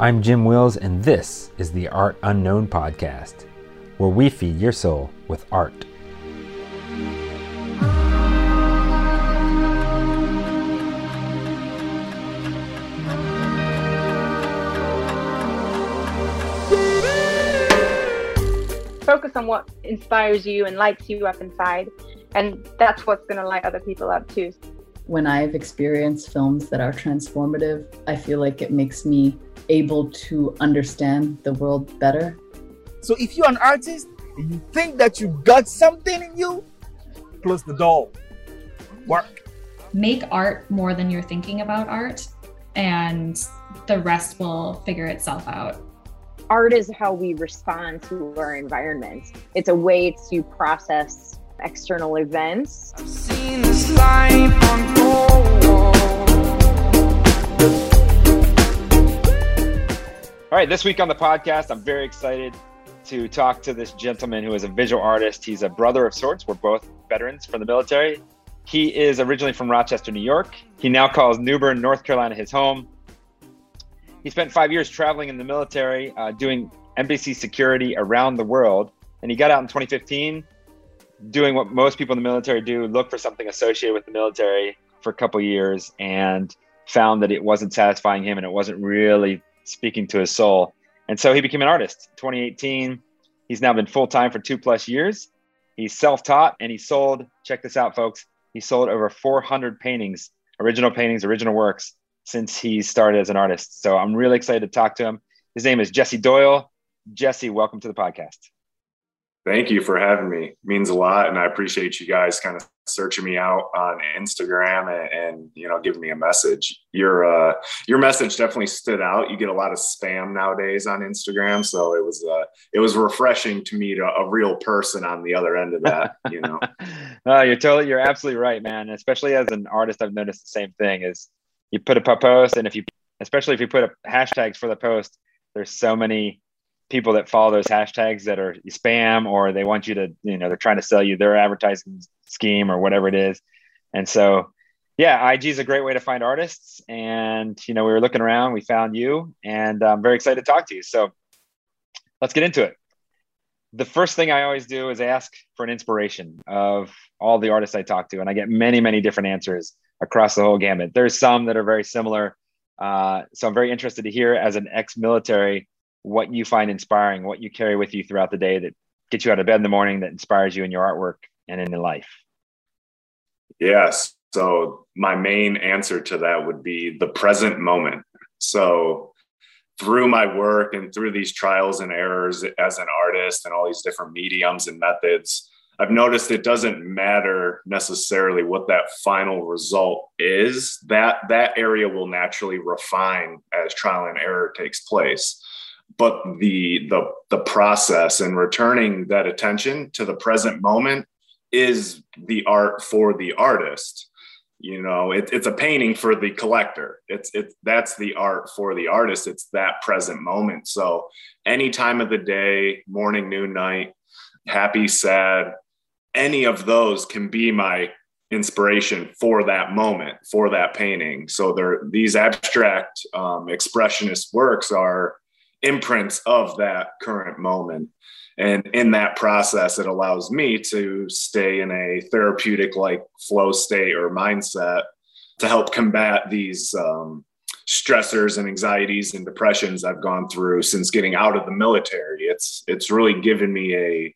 I'm Jim Wills, and this is the Art Unknown Podcast, where we feed your soul with art. Focus on what inspires you and lights you up inside, and that's what's going to light other people up too. When I've experienced films that are transformative, I feel like it makes me able to understand the world better. So if you're an artist and you think that you've got something in you, close the door. Work. Make art more than you're thinking about art, and the rest will figure itself out. Art is how we respond to our environment. It's a way to process external events. All right, this week on the podcast, I'm very excited to talk to this gentleman who is a visual artist. He's a brother of sorts. We're both veterans from the military. He is originally from Rochester, New York. He now calls New Bern, North Carolina his home. He spent five years traveling in the military, uh, doing embassy security around the world. And he got out in 2015, doing what most people in the military do look for something associated with the military for a couple years and found that it wasn't satisfying him and it wasn't really speaking to his soul. And so he became an artist. 2018, he's now been full time for two plus years. He's self taught and he sold, check this out, folks, he sold over 400 paintings, original paintings, original works since he started as an artist. So I'm really excited to talk to him. His name is Jesse Doyle. Jesse, welcome to the podcast. Thank you for having me. It means a lot, and I appreciate you guys kind of searching me out on Instagram and, and, you know giving me a message. Your uh, your message definitely stood out. You get a lot of spam nowadays on Instagram, so it was uh, it was refreshing to meet a, a real person on the other end of that. You know, uh, you're totally you're absolutely right, man. Especially as an artist, I've noticed the same thing. Is you put a post, and if you especially if you put up hashtags for the post, there's so many people that follow those hashtags that are spam or they want you to you know they're trying to sell you their advertising scheme or whatever it is. And so yeah ig is a great way to find artists. And you know we were looking around we found you and i'm very excited to talk to you. So let's get into it. The first thing i always do is ask for an inspiration of all the artists i talk to and i get many many different answers across the whole gamut. There's some that are very similar uh, so i'm very interested to hear as an ex-military what you find inspiring, what you carry with you throughout the day that gets you out of bed in the morning, that inspires you in your artwork and in your life? Yes. So, my main answer to that would be the present moment. So, through my work and through these trials and errors as an artist and all these different mediums and methods, I've noticed it doesn't matter necessarily what that final result is. That that area will naturally refine as trial and error takes place but the the the process and returning that attention to the present moment is the art for the artist. You know it, it's a painting for the collector. It's it's that's the art for the artist. It's that present moment. So any time of the day morning noon night happy sad any of those can be my inspiration for that moment for that painting. So there these abstract um, expressionist works are imprints of that current moment. And in that process, it allows me to stay in a therapeutic like flow state or mindset to help combat these um, stressors and anxieties and depressions I've gone through since getting out of the military. It's it's really given me a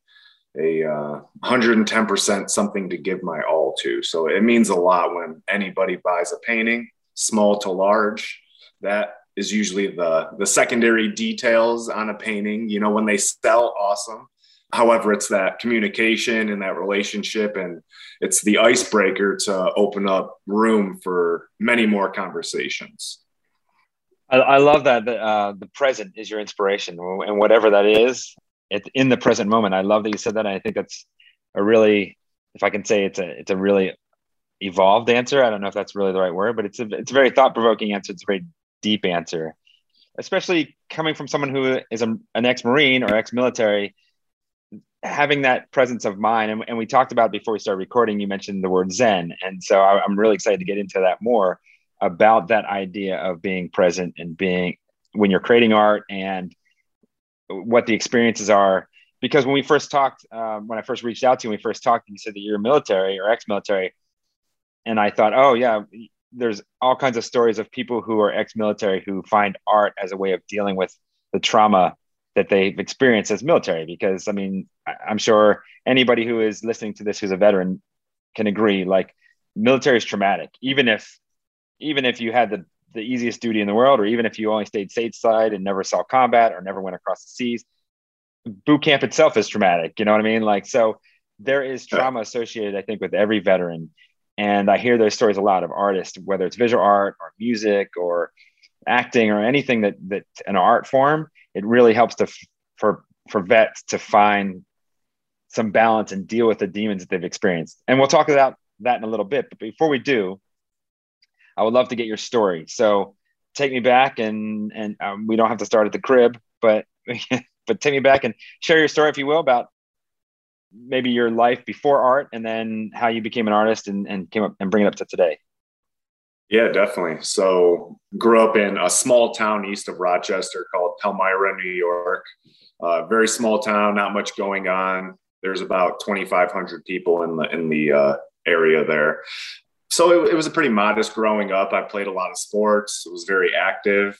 a uh, 110% something to give my all to. So it means a lot when anybody buys a painting, small to large. That is usually the the secondary details on a painting you know when they sell awesome. However it's that communication and that relationship and it's the icebreaker to open up room for many more conversations. I, I love that the, uh, the present is your inspiration and whatever that is it, in the present moment. I love that you said that i think that's a really if i can say it's a it's a really evolved answer. I don't know if that's really the right word but it's a it's a very thought-provoking answer. It's a very deep answer, especially coming from someone who is a, an ex Marine or ex military. Having that presence of mind, and, and, we talked about before we started recording, you mentioned the word Zen. And so I, I'm really excited to get into that more. about that idea of being present and being when you're creating art and what the experiences are. Because when we first talked, um, when I first reached out to you, when we first talked, and you said that you're military or ex-military, and I thought, oh yeah, there's all kinds of stories of people who are ex-military who find art as a way of dealing with the trauma that they've experienced as military. Because I mean, I'm sure anybody who is listening to this who's a veteran can agree. Like, military is traumatic, even if even if you had the the easiest duty in the world, or even if you only stayed stateside and never saw combat or never went across the seas, boot camp itself is traumatic. You know what I mean? Like, so there is trauma associated, I think, with every veteran. And I hear those stories a lot of artists, whether it's visual art or music or acting or anything that that an art form, it really helps to for for vets to find some balance and deal with the demons that they've experienced. And we'll talk about that in a little bit. But before we do, I would love to get your story. So take me back, and and um, we don't have to start at the crib, but but take me back and share your story, if you will, about maybe your life before art, and then how you became an artist and and came up and bring it up to today. Yeah, definitely. So grew up in a small town east of Rochester called Palmyra, New York. Uh, very small town, not much going on. There's about 2,500 people in the in the uh, area there so it, it, was a pretty modest growing up. I played a lot of sports. It was very active.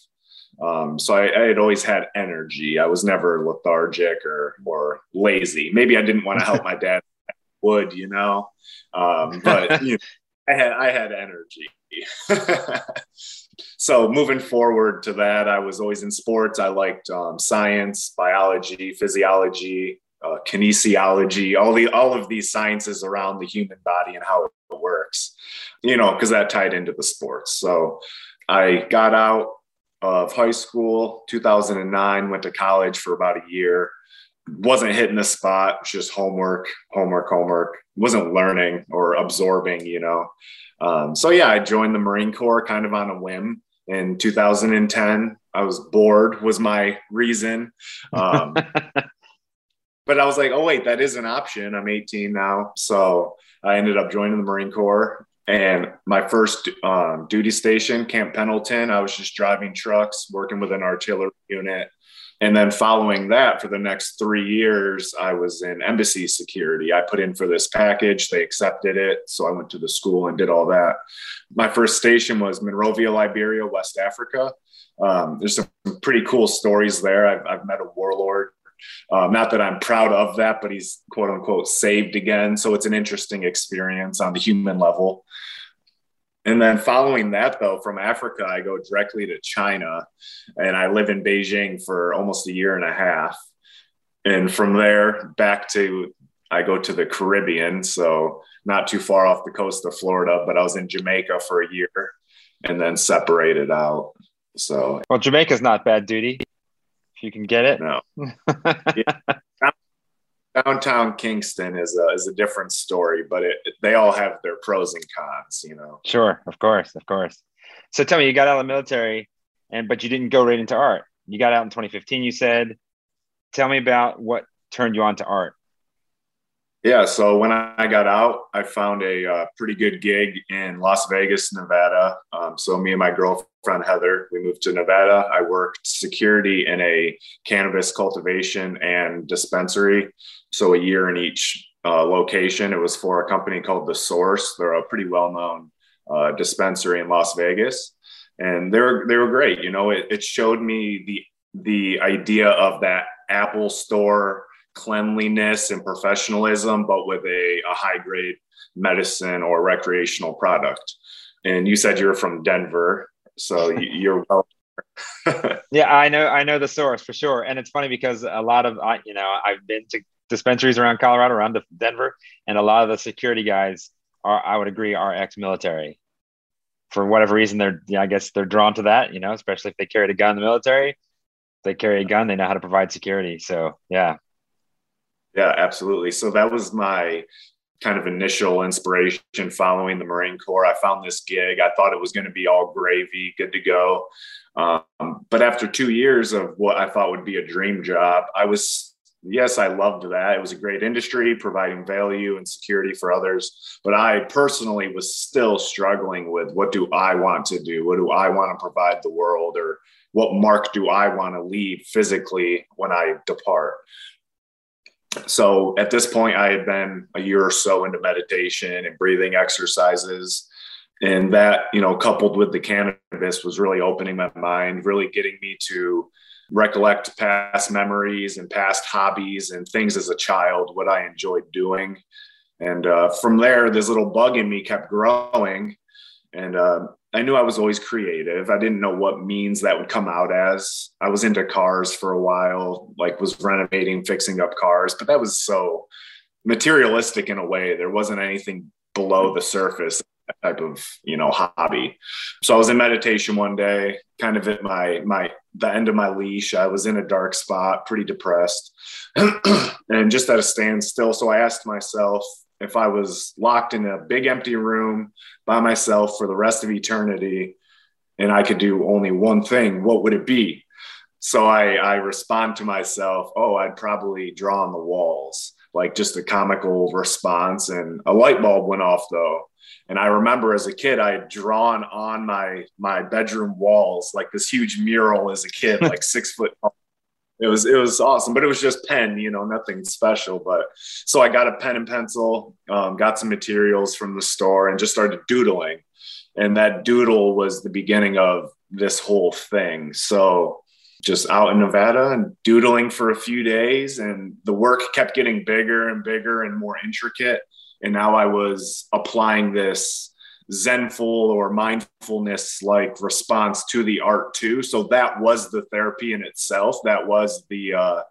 Um, so I, I, had always had energy. I was never lethargic or or lazy. Maybe I didn't want to help my dad would, you know, um, but you know, I had I had energy. so moving forward to that, I was always in sports. I liked um, science, biology, physiology, uh, kinesiology, all the all of these sciences around the human body and how it works you know, because that tied into the sports. So I got out of high school 2009 went to college for about a year. Wasn't hitting the spot was just homework homework homework. Wasn't learning or absorbing you know. Um, so yeah i joined the marine corps kind of on a whim in 2010 i was bored was my reason. Um, but i was like oh wait that is an option. I'm 18 now. So i ended up joining the marine corps and my first um, duty station, Camp Pendleton, I was just driving trucks, working with an artillery unit. And then following that, for the next three years, I was in embassy security. I put in for this package, they accepted it. So I went to the school and did all that. My first station was Monrovia, Liberia, West Africa. Um, there's some pretty cool stories there. I've, I've met a warlord um, not that I'm proud of that, but he's quote unquote saved again. So it's an interesting experience on the human level. And then following that, though, from Africa, I go directly to China and I live in Beijing for almost a year and a half. And from there, back to, I go to the Caribbean. So not too far off the coast of Florida, but I was in Jamaica for a year and then separated out. So, well, Jamaica's not bad duty if you can get it. No. yeah. Downtown Kingston is a, is a different story, but it, it, they all have their pros and cons, you know. Sure, of course, of course. So tell me, you got out of the military, and but you didn't go right into art. You got out in 2015. You said. Tell me about what turned you on to art. Yeah, so when I got out, I found a uh, pretty good gig in Las Vegas, Nevada. Um, so me and my girlfriend Heather, we moved to Nevada. I worked security in a cannabis cultivation and dispensary, so a year in each uh, location. It was for a company called The Source. They're a pretty well-known uh, dispensary in Las Vegas, and they were they were great. You know, it, it showed me the the idea of that Apple Store cleanliness and professionalism, but with a, a high grade medicine or recreational product. And you said you were from Denver, so you're well. yeah, I know. I know the source for sure, and it's funny because a lot of I, you know I've been to dispensaries around Colorado, around Denver, and a lot of the security guys are, I would agree, are ex-military. For whatever reason, they're yeah, I guess they're drawn to that, you know, especially if they carried a gun in the military. If they carry a gun, they know how to provide security. So yeah, yeah, absolutely. So that was my kind of initial inspiration following the Marine Corps. I found this gig. I thought it was going to be all gravy, good to go. Um, but after two years of what I thought would be a dream job, I was yes, I loved that. It was a great industry, providing value and security for others. But I personally was still struggling with what do I want to do? What do I want to provide the world? Or what mark do I want to leave physically when I depart? So at this point, I had been a year or so into meditation and breathing exercises. And that, you know, coupled with the cannabis was really opening my mind, really getting me to recollect past memories and past hobbies and things as a child, what I enjoyed doing. And uh, from there, this little bug in me kept growing. And uh, I knew I was always creative. I didn't know what means that would come out as. I was into cars for a while, like was renovating, fixing up cars, but that was so materialistic in a way. There wasn't anything below the surface type of you know hobby so i was in meditation one day kind of at my my the end of my leash i was in a dark spot pretty depressed and just at a standstill so i asked myself if i was locked in a big empty room by myself for the rest of eternity and i could do only one thing what would it be? So i i respond to myself oh i'd probably draw on the walls like just a comical response. And a light bulb went off though. And I remember as a kid, I had drawn on my my bedroom walls like this huge mural as a kid, like six foot tall. It was it was awesome, but it was just pen, you know, nothing special. But so I got a pen and pencil, um, got some materials from the store, and just started doodling. And that doodle was the beginning of this whole thing. So just out in Nevada and doodling for a few days, and the work kept getting bigger and bigger and more intricate and now I was applying this zenful or mindfulness like response to the art too. So that was the therapy in itself. That was the uh,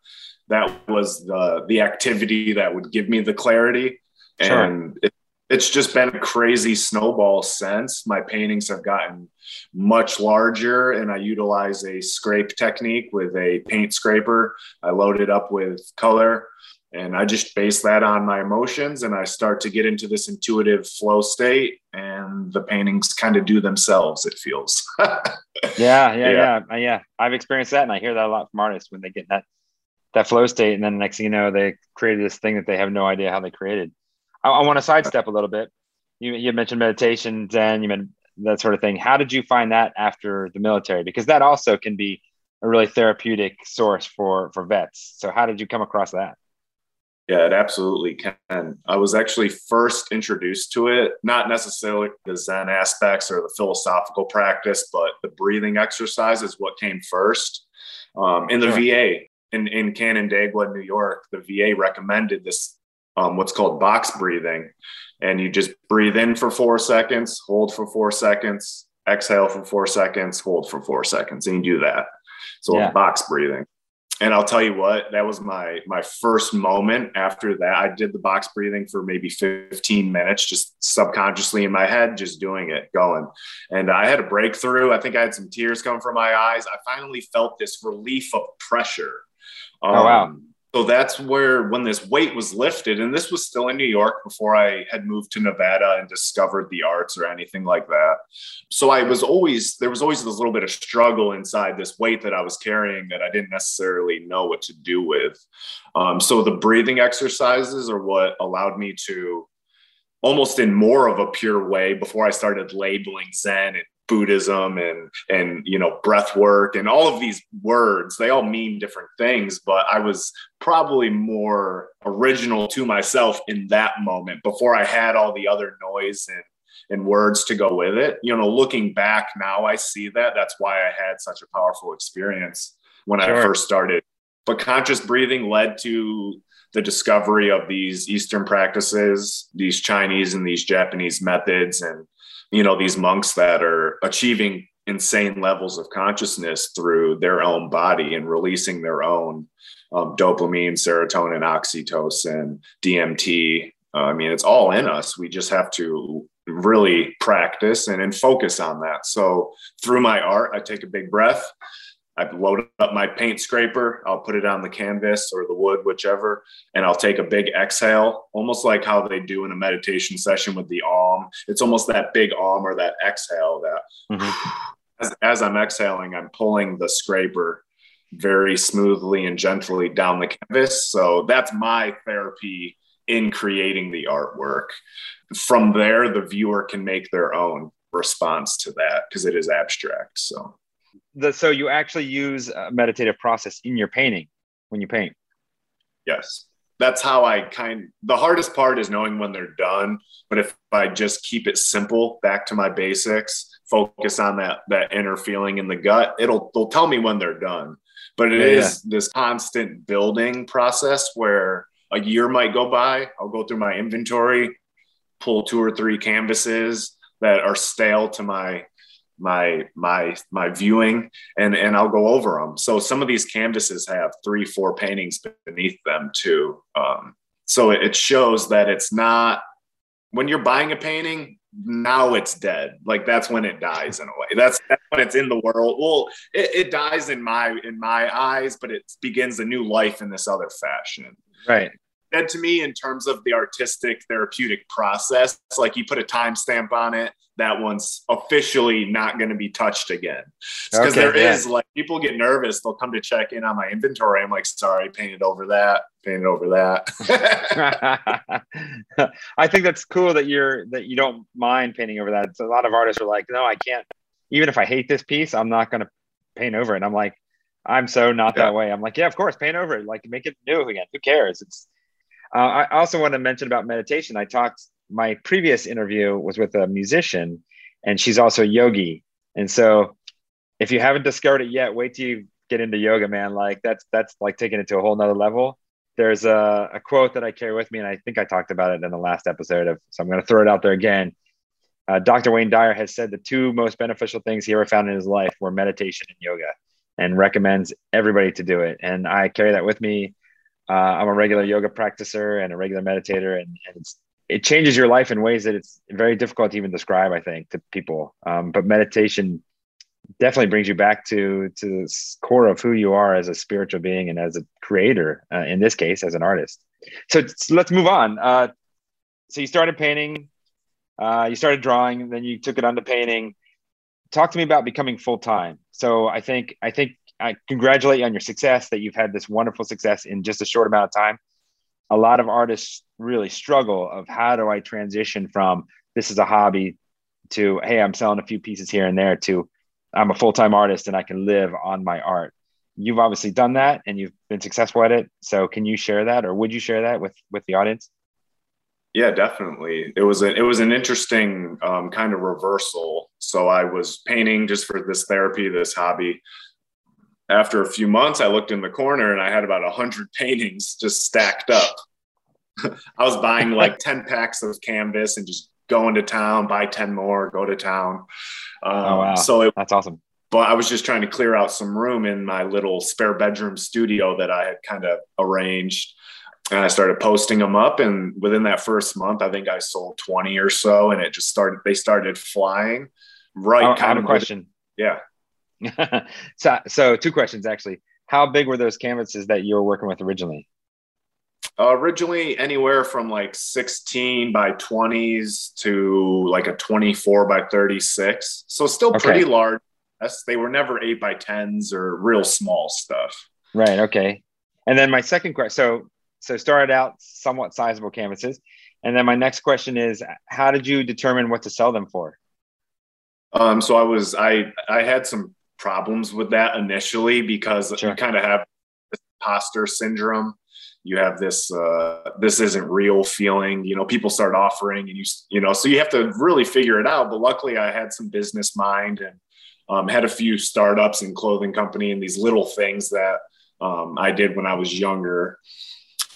that was the the activity that would give me the clarity, sure. and it, it's just been a crazy snowball since. My paintings have gotten much larger, and I utilize a scrape technique with a paint scraper. I load it up with color and i just base that on my emotions and i start to get into this intuitive flow state and the paintings kind of do themselves it feels. Yeah, yeah, yeah. yeah yeah. I've experienced that and i hear that a lot from artists when they get that that flow state and then the next thing you know they created this thing that they have no idea how they created. I, I want to sidestep a little bit. You, you mentioned meditation zen you meant that sort of thing. How did you find that after the military? Because that also can be a really therapeutic source for for vets. So how did you come across that yeah, it absolutely can. I was actually first introduced to it, not necessarily the Zen aspects or the philosophical practice, but the breathing exercise is what came first. Um, in the sure. VA in, in Canandaigua, New York, the VA recommended this, um, what's called box breathing. And you just breathe in for four seconds, hold for four seconds, exhale for four seconds, hold for four seconds, and you do that. So yeah. box breathing and I'll tell you what, that was my my first moment after that. I did the box breathing for maybe 15 minutes, just subconsciously in my head, just doing it, going. And I had a breakthrough. I think I had some tears come from my eyes. I finally felt this relief of pressure. Um, oh wow. So that's where when this weight was lifted and this was still in new york before i had moved to nevada and discovered the arts or anything like that. So i was always there was always this little bit of struggle inside this weight that i was carrying that i didn't necessarily know what to do with. Um, so the breathing exercises are what allowed me to almost in more of a pure way before i started labeling zen and Buddhism and and you know breath work and all of these words they all mean different things but I was probably more original to myself in that moment before I had all the other noise and and words to go with it. You know looking back now I see that. That's why I had such a powerful experience when sure. I first started. But conscious breathing led to the discovery of these eastern practices these chinese and these japanese methods and you know these monks that are achieving insane levels of consciousness through their own body and releasing their own um, dopamine serotonin oxytocin dmt uh, i mean it's all in us. We just have to really practice and, and focus on that. So through my art i take a big breath I load up my paint scraper. I'll put it on the canvas or the wood, whichever, and I'll take a big exhale, almost like how they do in a meditation session with the om. It's almost that big om or that exhale that mm-hmm. as, as I'm exhaling, I'm pulling the scraper very smoothly and gently down the canvas. So that's my therapy in creating the artwork. From there, the viewer can make their own response to that because it is abstract. So, the, so you actually use a meditative process in your painting when you paint. Yes, that's how I kind. The hardest part is knowing when they're done. But if I just keep it simple, back to my basics, focus on that that inner feeling in the gut, it'll they'll tell me when they're done. But it yeah, is this constant building process where a year might go by. I'll go through my inventory, pull two or three canvases that are stale to my my my my viewing and and I'll go over them. So some of these canvases have three four paintings beneath them too. Um, so it shows that it's not when you're buying a painting now it's dead like that's when it dies in a way that's, that's when it's in the world well it, it dies in my in my eyes but it begins a new life in this other fashion right dead to me in terms of the artistic therapeutic process. Like you put a timestamp on it, that one's officially not going to be touched again. Because okay, there yeah. is like people get nervous, they'll come to check in on my inventory. I'm like, sorry, painted over that, painted over that. I think that's cool that you're that you don't mind painting over that. So a lot of artists are like, no, I can't. Even if I hate this piece, I'm not going to paint over it. I'm like, I'm so not yeah. that way. I'm like, yeah, of course, paint over it. Like, make it new again. Who cares? It's uh, I also want to mention about meditation. I talked, my previous interview was with a musician, and she's also a yogi. And so, if you haven't discovered it yet, wait till you get into yoga, man. Like that's that's like taking it to a whole nother level. There's a, a quote that I carry with me, and I think I talked about it in the last episode of. So I'm going to throw it out there again. Uh, Dr. Wayne Dyer has said the two most beneficial things he ever found in his life were meditation and yoga, and recommends everybody to do it. And I carry that with me uh, I'm a regular yoga practicer and a regular meditator, and, and it changes your life in ways that it's very difficult to even describe. I think to people, um, but meditation definitely brings you back to to the core of who you are as a spiritual being and as a creator. Uh, in this case, as an artist. So, let's move on. Uh, so you started painting, uh, you started drawing, then you took it on to painting. Talk to me about becoming full time. So I think I think I congratulate you on your success that you've had this wonderful success in just a short amount of time. A lot of artists really struggle of how do I transition from this is a hobby to hey I'm selling a few pieces here and there to I'm a full-time artist and I can live on my art. You've obviously done that and you've been successful at it. So can you share that or would you share that with with the audience? Yeah, definitely. It was a, it was an interesting um, kind of reversal. So I was painting just for this therapy, this hobby, after a few months, I looked in the corner and I had about a hundred paintings just stacked up. I was buying like 10 packs of canvas and just going to town, buy 10 more, go to town. Um, oh, wow. So it, that's awesome. But I was just trying to clear out some room in my little spare bedroom studio that I had kind of arranged. And I started posting them up. And within that first month, I think I sold 20 or so. And it just started, they started flying right. Oh, kind of question. With, yeah. so, so two questions actually. How big were those canvases that you were working with originally? Uh, originally, anywhere from like 16 by 20s to like a 24 by 36. So still pretty okay. large. They were never eight by 10s or real small stuff. Right. Okay. And then my second question. So so started out somewhat sizable canvases, and then my next question is, how did you determine what to sell them for? Um, so I was I I had some problems with that initially because sure. you kind of have imposter syndrome. You have this uh, this isn't real feeling. You know, people start offering, and you you know, so you have to really figure it out. But luckily, I had some business mind and um, had a few startups and clothing company and these little things that um, I did when I was younger.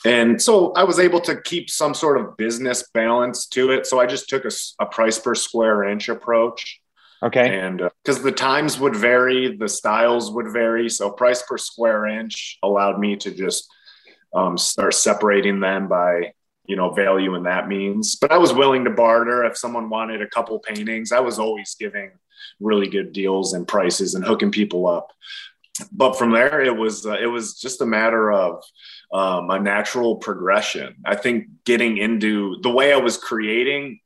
And so I was able to keep some sort of business balance to it. So I just took a, a price per square inch approach. Okay. And because uh, the times would vary, the styles would vary. So price per square inch allowed me to just um, start separating them by, you know, value and that means. But I was willing to barter if someone wanted a couple paintings. I was always giving really good deals and prices and hooking people up. But from there, it was uh, it was just a matter of um, a natural progression. I think getting into the way I was creating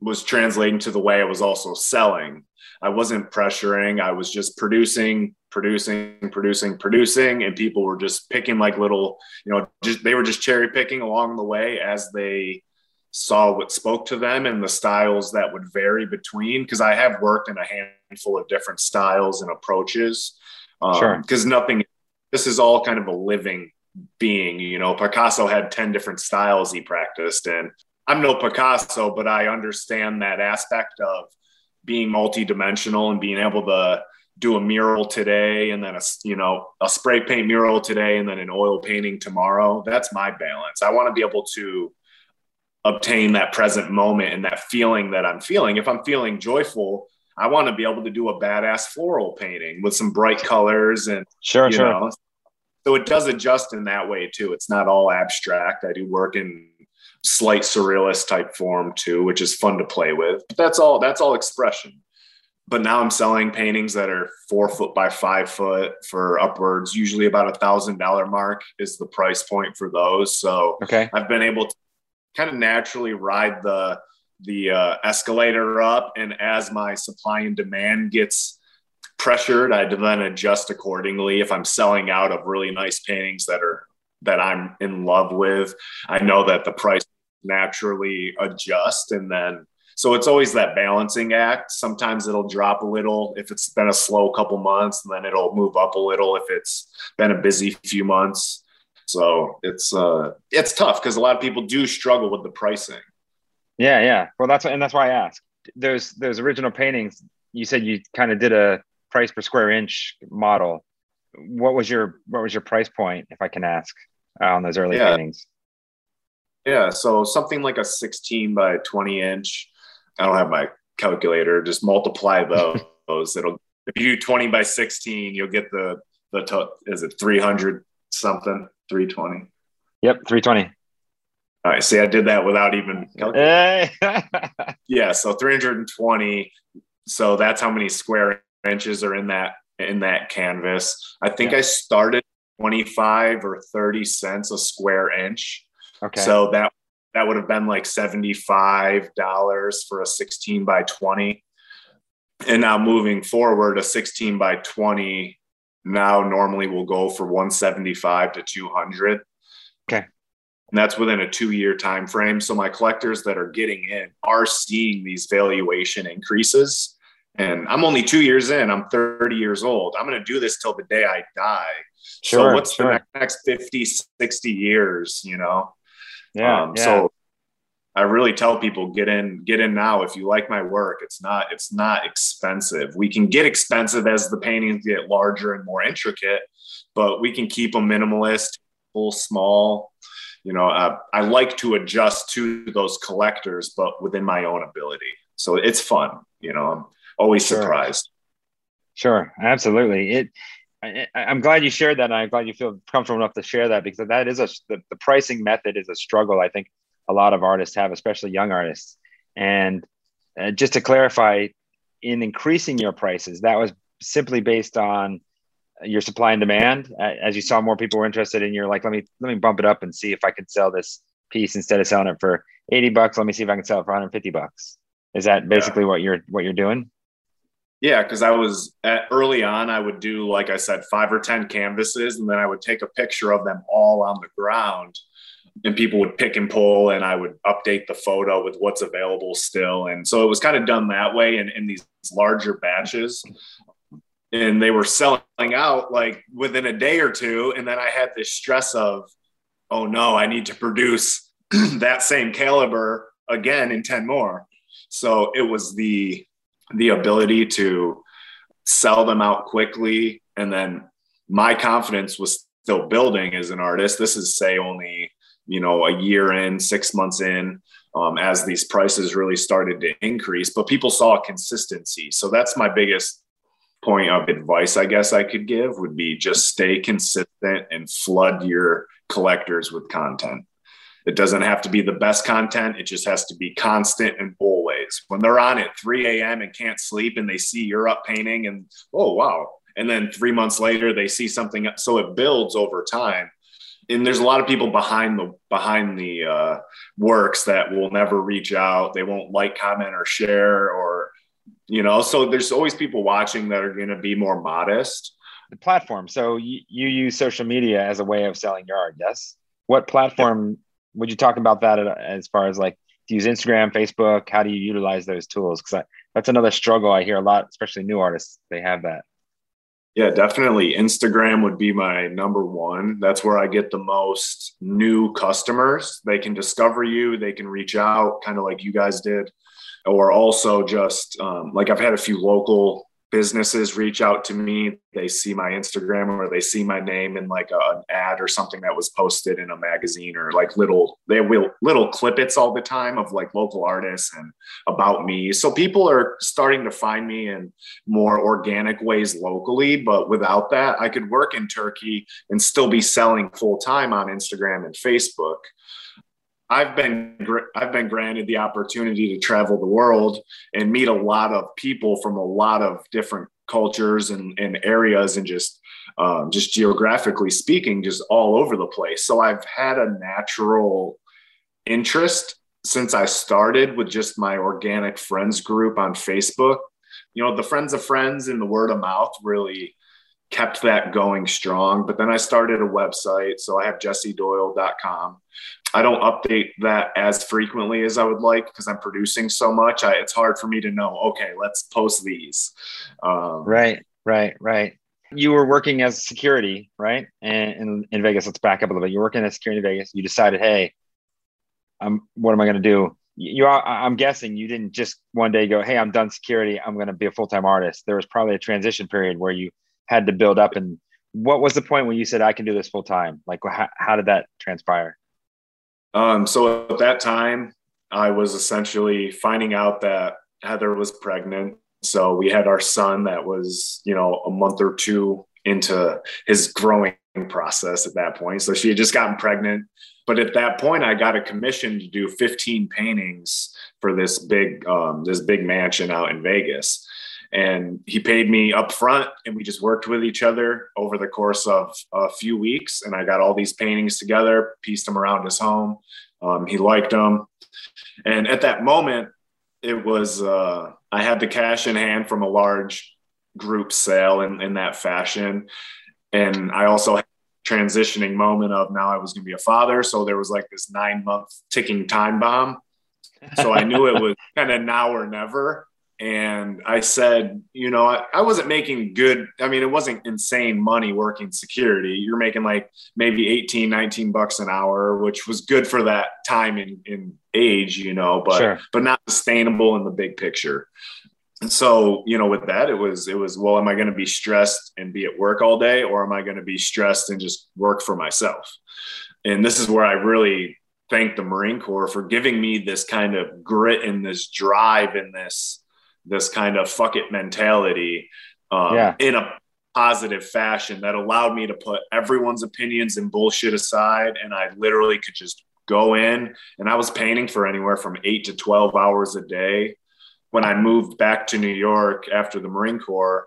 was translating to the way I was also selling. I wasn't pressuring. I was just producing, producing, producing, producing, and people were just picking like little, you know, just they were just cherry picking along the way as they saw what spoke to them and the styles that would vary between. Because I have worked in a handful of different styles and approaches. Um, Sure. Because nothing, this is all kind of a living being. You know, Picasso had 10 different styles he practiced. And I'm no Picasso, but I understand that aspect of being multidimensional and being able to do a mural today and then a you know a spray paint mural today and then an oil painting tomorrow. That's my balance. I want to be able to obtain that present moment and that feeling that i'm feeling. If i'm feeling joyful i want to be able to do a badass floral painting with some bright colors and Sure, you sure. know. So it does adjust in that way too. It's not all abstract. I do work in slight surrealist type form too which is fun to play with. But that's all that's all expression. But now i'm selling paintings that are four foot by five foot for upwards usually about a thousand dollar mark is the price point for those. So Okay. i've been able to kind of naturally ride the the uh, escalator up. And as my supply and demand gets pressured i then adjust accordingly if i'm selling out of really nice paintings that are that i'm in love with i know that the price naturally adjust and then so it's always that balancing act sometimes it'll drop a little if it's been a slow couple months and then it'll move up a little if it's been a busy few months so it's uh it's tough because a lot of people do struggle with the pricing Yeah, yeah. Well, that's and that's why I asked. Those those original paintings. You said you kind of did a price per square inch model. What was your what was your price point, if I can ask, uh, on those early Yeah. paintings? Yeah, so something like a 16 by 20 inch. I don't have my calculator. Just multiply those. It'll if you do 20 by 16, you'll get the the to, is it 300 something 320. Yep, three twenty. All right, see, I did that without even. Hey. Yeah, so 320. So that's how many square inches are in that in that canvas. I think Yeah. I started 25 or 30 cents a square inch. okay. So that that would have been like seventy-five dollars for a sixteen by twenty. And now moving forward, a sixteen by twenty now normally will go for one seventy-five to two hundred. Okay. And that's within a two-year time frame. So my collectors that are getting in are seeing these valuation increases. And I'm only two years in. I'm 30 years old. I'm going to do this till the day I die. Sure, so what's sure. the next 50, 60 years, you know? yeah, Um, yeah. So I really tell people get in, get in now. If you like my work, it's not, it's not expensive. We can get expensive as the paintings get larger and more intricate, but we can keep them minimalist, full, small. You know, uh, I like to adjust to those collectors, but within my own ability. So it's fun. You know, I'm always Sure. surprised. Sure, absolutely. It. I, I'm glad you shared that. And I'm glad you feel comfortable enough to share that because that is a the, the pricing method is a struggle. I think a lot of artists have, especially young artists. And uh, just to clarify, in increasing your prices, that was simply based on your supply and demand. As you saw more people were interested in, you're like, let me let me bump it up and see if I can sell this piece instead of selling it for 80 bucks. Let me see if I can sell it for 150 bucks. Is that basically what you're what you're doing? Yeah, because I was at, early on, I would do, like I said, five or 10 canvases, and then I would take a picture of them all on the ground. And people would pick and pull, and I would update the photo with what's available still. And so it was kind of done that way in, in these larger batches. And they were selling out like within a day or two. And then I had this stress of, oh no, I need to produce that same caliber again in 10 more. So it was the the ability to sell them out quickly. And then my confidence was still building as an artist. This is say only you know a year in six months in um, as these prices really started to increase but people saw consistency. So that's my biggest point of advice i guess i could give would be just stay consistent and flood your collectors with content it doesn't have to be the best content. It just has to be constant and always. When they're on at 3 a.m. and can't sleep and they see you're up painting and, oh, wow. And then three months later, they see something. So it builds over time. And there's a lot of people behind the behind the uh, works that will never reach out. They won't like, comment, or share, or you know, so there's always people watching that are going to be more modest. The platform. So you, you use social media as a way of selling your art. Yes. What platform would you talk about that as far as like to use Instagram, Facebook? How do you utilize those tools? Because that's another struggle I hear a lot, especially new artists. They have that. Yeah, definitely. Instagram would be my number one. That's where I get the most new customers. They can discover you, they can reach out, kind of like you guys did, or also just um, like I've had a few local businesses reach out to me. They see my Instagram or they see my name in like a, an ad or something that was posted in a magazine or like little they will little clippets all the time of like local artists and about me. So people are starting to find me in more organic ways locally, but without that, I could work in Turkey and still be selling full time on Instagram and Facebook. I've been I've been granted the opportunity to travel the world and meet a lot of people from a lot of different cultures and, and areas and just um, just geographically speaking, just all over the place. So I've had a natural interest since I started with just my organic friends group on Facebook. You know, the friends of friends and the word of mouth really kept that going strong. But then I started a website. So I have jessedoyle.com. I don't update that as frequently as I would like because I'm producing so much. I, it's hard for me to know, okay, let's post these. Um, right, right, right. You were working as security, right? And in, in Vegas, let's back up a little bit. You're working as security in Vegas. You decided, hey, I'm, what am I going to do? You are, I'm guessing you didn't just one day go, hey, I'm done security. I'm going to be a full time artist. There was probably a transition period where you had to build up. And what was the point when you said, I can do this full time? Like, how, how did that transpire? Um, so at that time, I was essentially finding out that Heather was pregnant. So we had our son that was, you know, a month or two into his growing process at that point. So she had just gotten pregnant. But at that point, I got a commission to do 15 paintings for this big, um, this big mansion out in Vegas and he paid me up front and we just worked with each other over the course of a few weeks. And i got all these paintings together pieced them around his home. Um, he liked them. And at that moment it was uh, i had the cash in hand from a large group sale in, in that fashion. And i also had a transitioning moment of now i was going to be a father. So there was like this nine month ticking time bomb. So i knew it was kind of now or never and I said, you know, I, I, wasn't making good. I mean, it wasn't insane money working security. You're making like maybe 18, 19 bucks an hour, which was good for that time in, in age, you know, but, sure. but not sustainable in the big picture. And so, you know, with that, it was, it was, well, am I going to be stressed and be at work all day or am I going to be stressed and just work for myself? And this is where I really thank the Marine Corps for giving me this kind of grit and this drive and this, this kind of fuck it mentality um, yeah. in a positive fashion that allowed me to put everyone's opinions and bullshit aside. And I literally could just go in and I was painting for anywhere from eight to 12 hours a day. When I moved back to New York after the Marine Corps,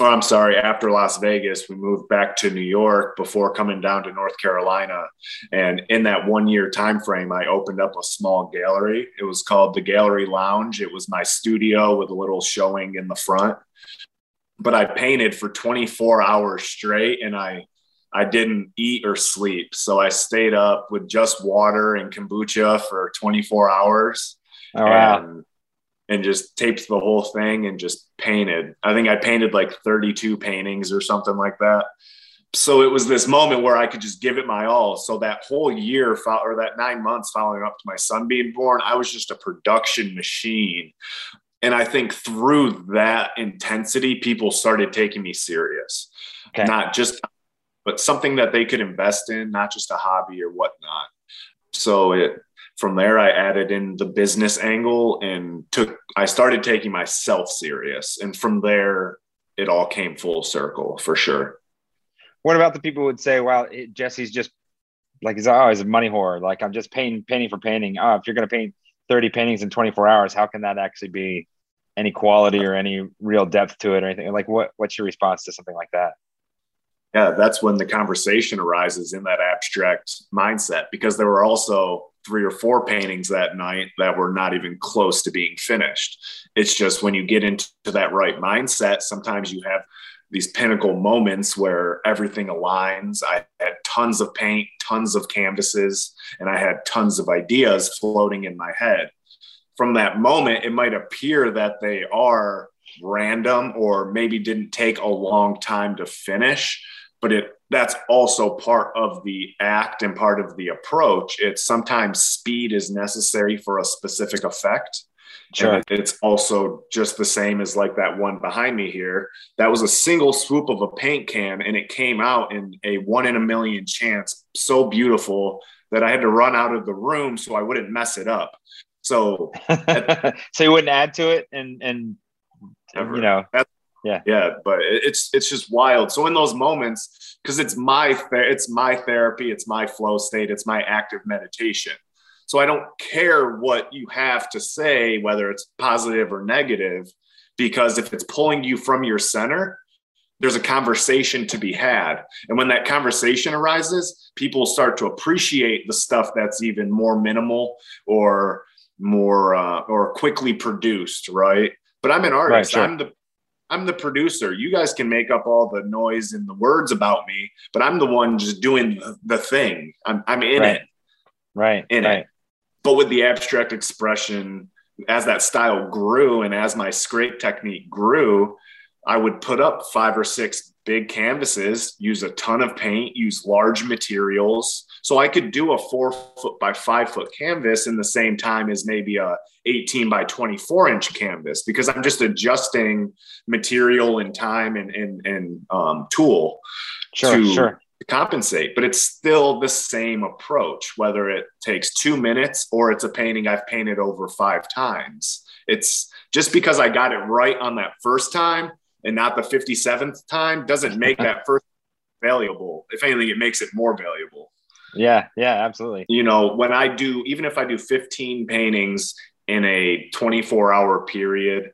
oh, I'm sorry, after Las Vegas, we moved back to New York before coming down to North Carolina. And in that one year time frame, I opened up a small gallery. It was called the Gallery Lounge. It was my studio with a little showing in the front. But I painted for 24 hours straight and I I didn't eat or sleep. So I stayed up with just water and kombucha for 24 hours. Oh, wow. And and just taped the whole thing and just painted. I think I painted like 32 paintings or something like that. So it was this moment where I could just give it my all. So that whole year or that nine months following up to my son being born, I was just a production machine. And I think through that intensity, people started taking me serious, okay. not just, but something that they could invest in, not just a hobby or whatnot. So it, from there i added in the business angle and took i started taking myself serious. And from there it all came full circle for sure. What about the people who would say well it, jesse's just like he's always oh, a money whore. Like i'm just painting painting for painting. Oh if you're going to paint 30 paintings in 24 hours how can that actually be any quality or any real depth to it or anything? Like what what's your response to something like that? Yeah that's when the conversation arises in that abstract mindset because there were also three or four paintings that night that were not even close to being finished. It's just when you get into that right mindset, sometimes you have these pinnacle moments where everything aligns. I had tons of paint, tons of canvases, and I had tons of ideas floating in my head. From that moment, it might appear that they are random or maybe didn't take a long time to finish, but it that's also part of the act and part of the approach. It's sometimes speed is necessary for a specific effect. Sure. And it's also just the same as like that one behind me here. That was a single swoop of a paint can and it came out in a one in a million chance. So beautiful that I had to run out of the room so I wouldn't mess it up. So, so you wouldn't add to it and, and, you know, that's, yeah, yeah, but it's, it's just wild. So in those moments, cause it's my, it's my therapy, it's my flow state, it's my active meditation so I don't care what you have to say, whether it's positive or negative, because if it's pulling you from your center, there's a conversation to be had. And when that conversation arises, people start to appreciate the stuff that's even more minimal or more uh, or quickly produced, right? But I'm an artist. Right, sure. I'm the I'm the producer. You guys can make up all the noise and the words about me, but I'm the one just doing the, thing. I'm, I'm in right. it. Right. In right. it. But with the abstract expression, as that style grew and as my scrape technique grew, I would put up five or six big canvases, use a ton of paint, use large materials. So I could do a four foot by five foot canvas in the same time as maybe a 18 by 24 inch canvas because I'm just adjusting material and time and, and, and um, tool sure, to, sure compensate, but it's still the same approach, whether it takes two minutes or it's a painting I've painted over five times. It's just because I got it right on that first time and not the 57th time doesn't make that first valuable. If anything, it makes it more valuable. Yeah, yeah, absolutely. You know, when I do, even if I do 15 paintings in a 24 hour period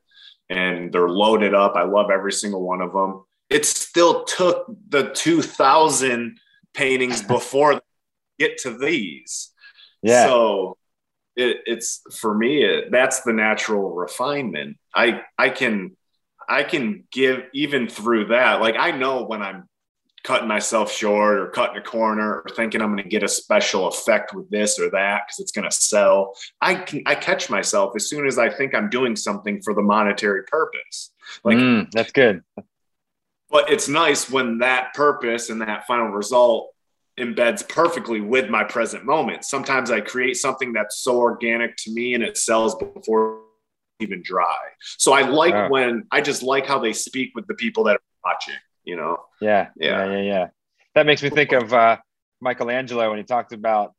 and they're loaded up, I love every single one of them it still took the 2000 paintings before get to these. Yeah. So it, it's for me, it, that's the natural refinement. I, I can, I can give even through that. Like I know when I'm cutting myself short or cutting a corner or thinking I'm going to get a special effect with this or that because it's going to sell. I can I catch myself as soon as I think I'm doing something for the monetary purpose. Like mm, that's good. But it's nice when that purpose and that final result embeds perfectly with my present moment. Sometimes I create something that's so organic to me and it sells before even dry. So I like wow. when I just like how they speak with the people that are watching, you know? Yeah. Yeah. Yeah. Yeah. yeah. That makes me think of uh, Michelangelo when he talked about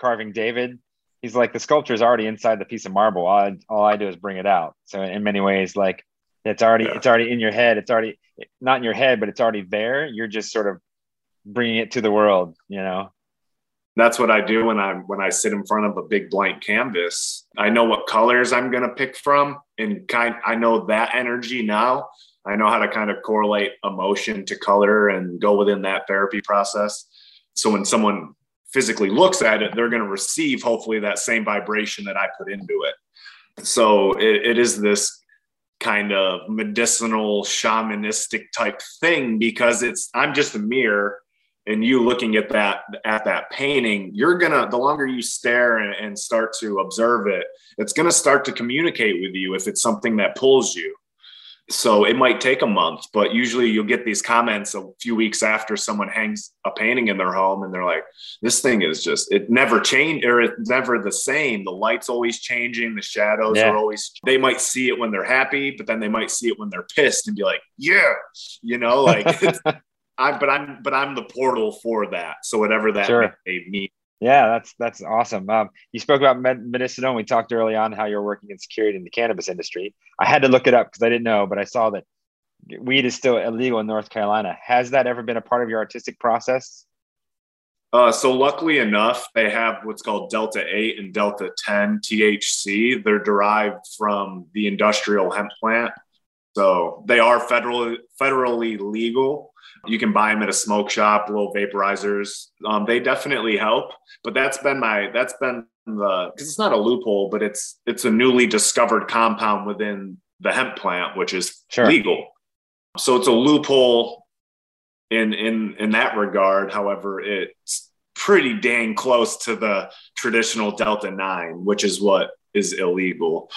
carving David. He's like, the sculpture is already inside the piece of marble. All I, all I do is bring it out. So in many ways, like it's already yeah. it's already in your head. It's already not in your head, but it's already there. You're just sort of bringing it to the world. You know. That's what I do when I'm when I sit in front of a big blank canvas. I know what colors I'm going to pick from, and kind I know that energy now. I know how to kind of correlate emotion to color and go within that therapy process. So when someone physically looks at it, they're going to receive hopefully that same vibration that I put into it. So it, it is this kind of medicinal shamanistic type thing because it's i'm just a mirror and you looking at that at that painting you're gonna the longer you stare and, and start to observe it it's gonna start to communicate with you if it's something that pulls you so it might take a month, but usually you'll get these comments a few weeks after someone hangs a painting in their home and they're like, this thing is just, it never changed or it's never the same. The light's always changing. The shadows yeah. are always, they might see it when they're happy, but then they might see it when they're pissed and be like, yeah, you know, like, I, but I'm, but I'm the portal for that. So whatever that sure. may mean. Yeah, that's that's awesome. Um, you spoke about med- medicinal. We talked early on how you're working in security in the cannabis industry. I had to look it up because I didn't know, but I saw that weed is still illegal in North Carolina. Has that ever been a part of your artistic process? Uh, so luckily enough, they have what's called Delta 8 and Delta 10 THC. They're derived from the industrial hemp plant. So they are federal, federally legal. You can buy them at a smoke shop, little vaporizers. Um, they definitely help, but that's been my that's been the because it's not a loophole, but it's it's a newly discovered compound within the hemp plant, which is Sure. legal. So it's a loophole in in in that regard. However, it's pretty dang close to the traditional Delta 9, which is what is illegal.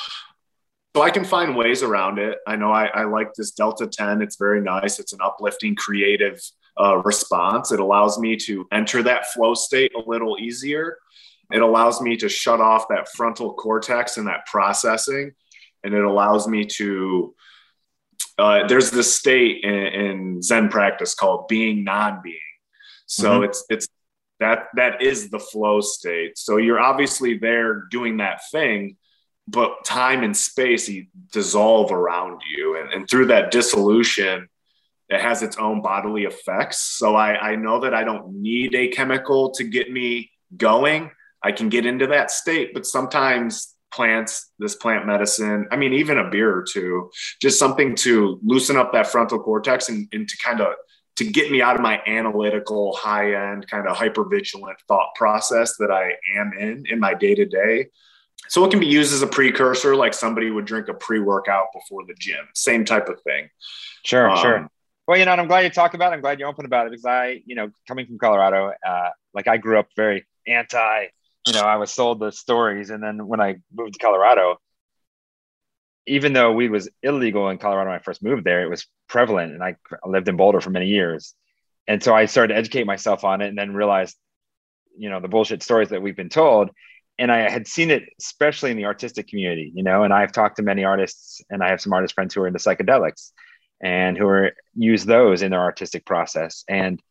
So I can find ways around it. I know I, I like this Delta 10. It's very nice. It's an uplifting, creative uh, response. It allows me to enter that flow state a little easier. It allows me to shut off that frontal cortex and that processing. And it allows me to, uh, there's this state in, in Zen practice called being non being. So Mhm. it's, it's, that that is the flow state. So you're obviously there doing that thing, but time and space dissolve around you, and, and through that dissolution, it has its own bodily effects. So I, I know that I don't need a chemical to get me going. I can get into that state, but sometimes plants, this plant medicine, I mean, even a beer or two, just something to loosen up that frontal cortex and, and to kind of to get me out of my analytical, high end, kind of hyper vigilant thought process that I am in in my day to day. So it can be used as a precursor, like somebody would drink a pre workout before the gym, same type of thing. Sure, Um, sure. Well, you know, and I'm glad you talked about it. I'm glad you're open about it because I, you know, coming from Colorado, uh, like I grew up very anti, you know, I was sold the stories. And then when I moved to Colorado, even though weed was illegal in Colorado when I first moved there, it was prevalent. And I lived in Boulder for many years. And so I started to educate myself on it and then realized, you know, the bullshit stories that we've been told. And I had seen it, especially in the artistic community, you know, and I've talked to many artists and I have some artist friends who are into psychedelics and who are use those in their artistic process. And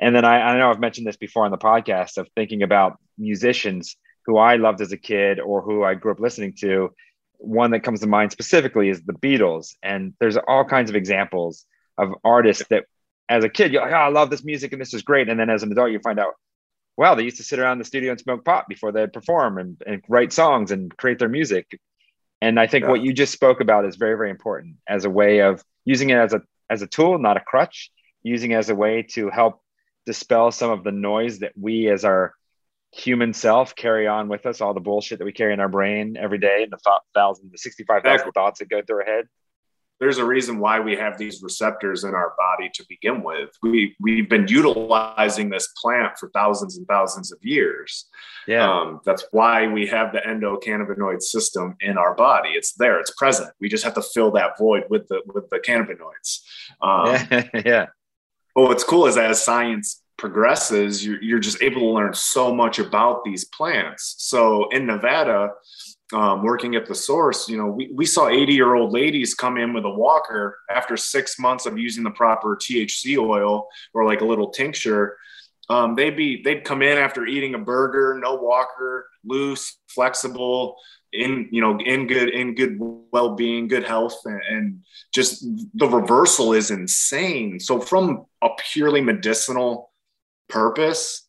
and then I, I know I've mentioned this before on the podcast of thinking about musicians who I loved as a kid or who I grew up listening to. One that comes to mind specifically is the Beatles. And there's all kinds of examples of artists that as a kid, you're like, oh, I love this music and this is great. And then as an adult, you find out, wow, they used to sit around the studio and smoke pot before they'd perform and, and write songs and create their music. And I think Yeah. what you just spoke about is very, very important as a way of using it as a as a tool, not a crutch, using it as a way to help dispel some of the noise that we as our human self carry on with us, all the bullshit that we carry in our brain every day, and the thought thousand, the 65,000 Exactly. thoughts that go through our head. There's a reason why we have these receptors in our body to begin with. We we've been utilizing this plant for thousands and thousands of years. Yeah. Um, that's why we have the endocannabinoid system in our body. It's there. It's present. We just have to fill that void with the with the cannabinoids. Um, yeah. yeah. but what's cool is as science progresses, you're, you're just able to learn so much about these plants. So in Nevada, um, working at the source, you know, we, we saw 80 year old ladies come in with a walker after six months of using the proper THC oil or like a little tincture. Um, they'd be they'd come in after eating a burger, no walker, loose, flexible, in you know in good in good well-being, good health, and, and just the reversal is insane. So from a purely medicinal purpose,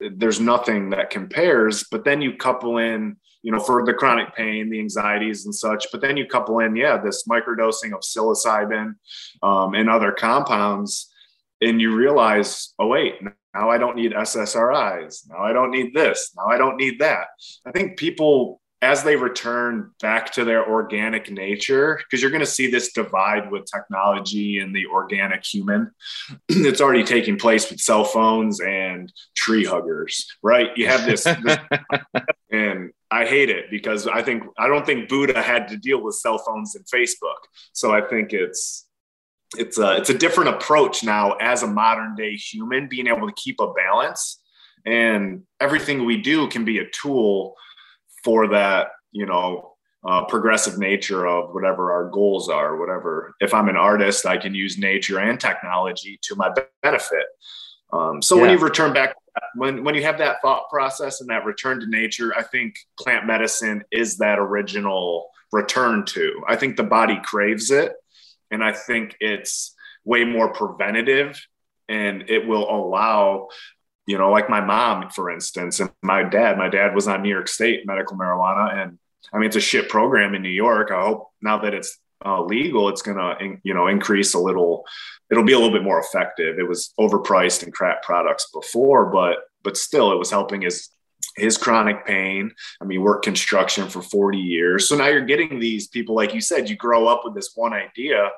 there's nothing that compares. But then you couple in, you know, for the chronic pain, the anxieties and such. But then you couple in, yeah, this microdosing of psilocybin um, and other compounds, and you realize, oh wait, now I don't need SSRIs. Now I don't need this. Now I don't need that. I think people as they return back to their organic nature, because you're going to see this divide with technology and the organic human. it's already taking place with cell phones and tree huggers, right? You have this, this and I hate it because I think I don't think Buddha had to deal with cell phones and Facebook. So I think it's it's a it's a different approach now as a modern day human, being able to keep a balance, and everything we do can be a tool for that, you know, uh, progressive nature of whatever our goals are, whatever. If I'm an artist, I can use nature and technology to my benefit. Um, so when you return back, when when you have that thought process and that return to nature, I think plant medicine is that original return to. I think the body craves it, and I think it's way more preventative, and it will allow you know, like my mom, for instance, and my dad. My dad was on New York State medical marijuana, and I mean, it's a shit program in New York. I hope now that it's uh, legal, it's gonna, you know, increase a little. It'll be a little bit more effective. It was overpriced and crap products before, but but still, it was helping his his chronic pain. I mean, worked construction for 40 years. So now you're getting these people, like you said, you grow up with this one idea,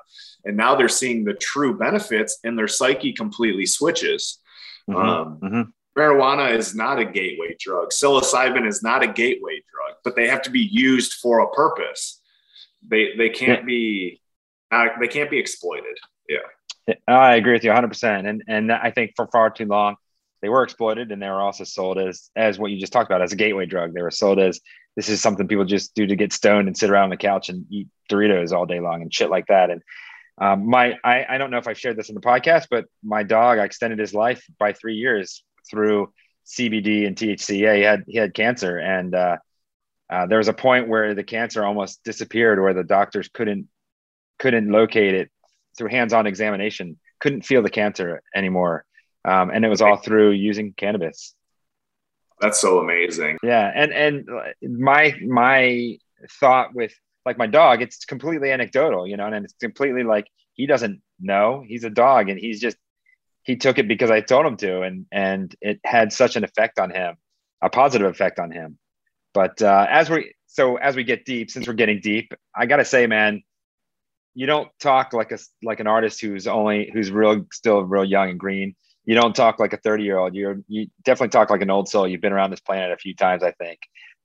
and now they're seeing the true benefits, and their psyche completely switches. Mhm, Um, mhm. marijuana is not a gateway drug. Psilocybin is not a gateway drug, but they have to be used for a purpose. They they can't be uh, they can't be exploited. Yeah. I agree with you 100%. And and I think for far too long, they were exploited and they were also sold as as what you just talked about as a gateway drug. They were sold as this is something people just do to get stoned and sit around on the couch and eat Doritos all day long and shit like that. And um, my I, I don't know if I've shared this in the podcast, but my dog I extended his life by three years through CBD and THCA. He had he had cancer, and uh, uh, there was a point where the cancer almost disappeared, where the doctors couldn't couldn't locate it through hands-on examination, couldn't feel the cancer anymore, um, and it was all through using cannabis. That's so amazing. Yeah, and and my my thought with like my dog, it's completely anecdotal, you know, and it's completely like he doesn't know. He's a dog, and he's just he took it because I told him to, and and it had such an effect on him, a positive effect on him. But uh, as we so as we get deep, since we're getting deep, I gotta say, man, you don't talk like a like an artist who's only who's real still real young and green. You don't talk like a 30 year old you're you definitely talk like an old soul. You've been around this planet a few times i think.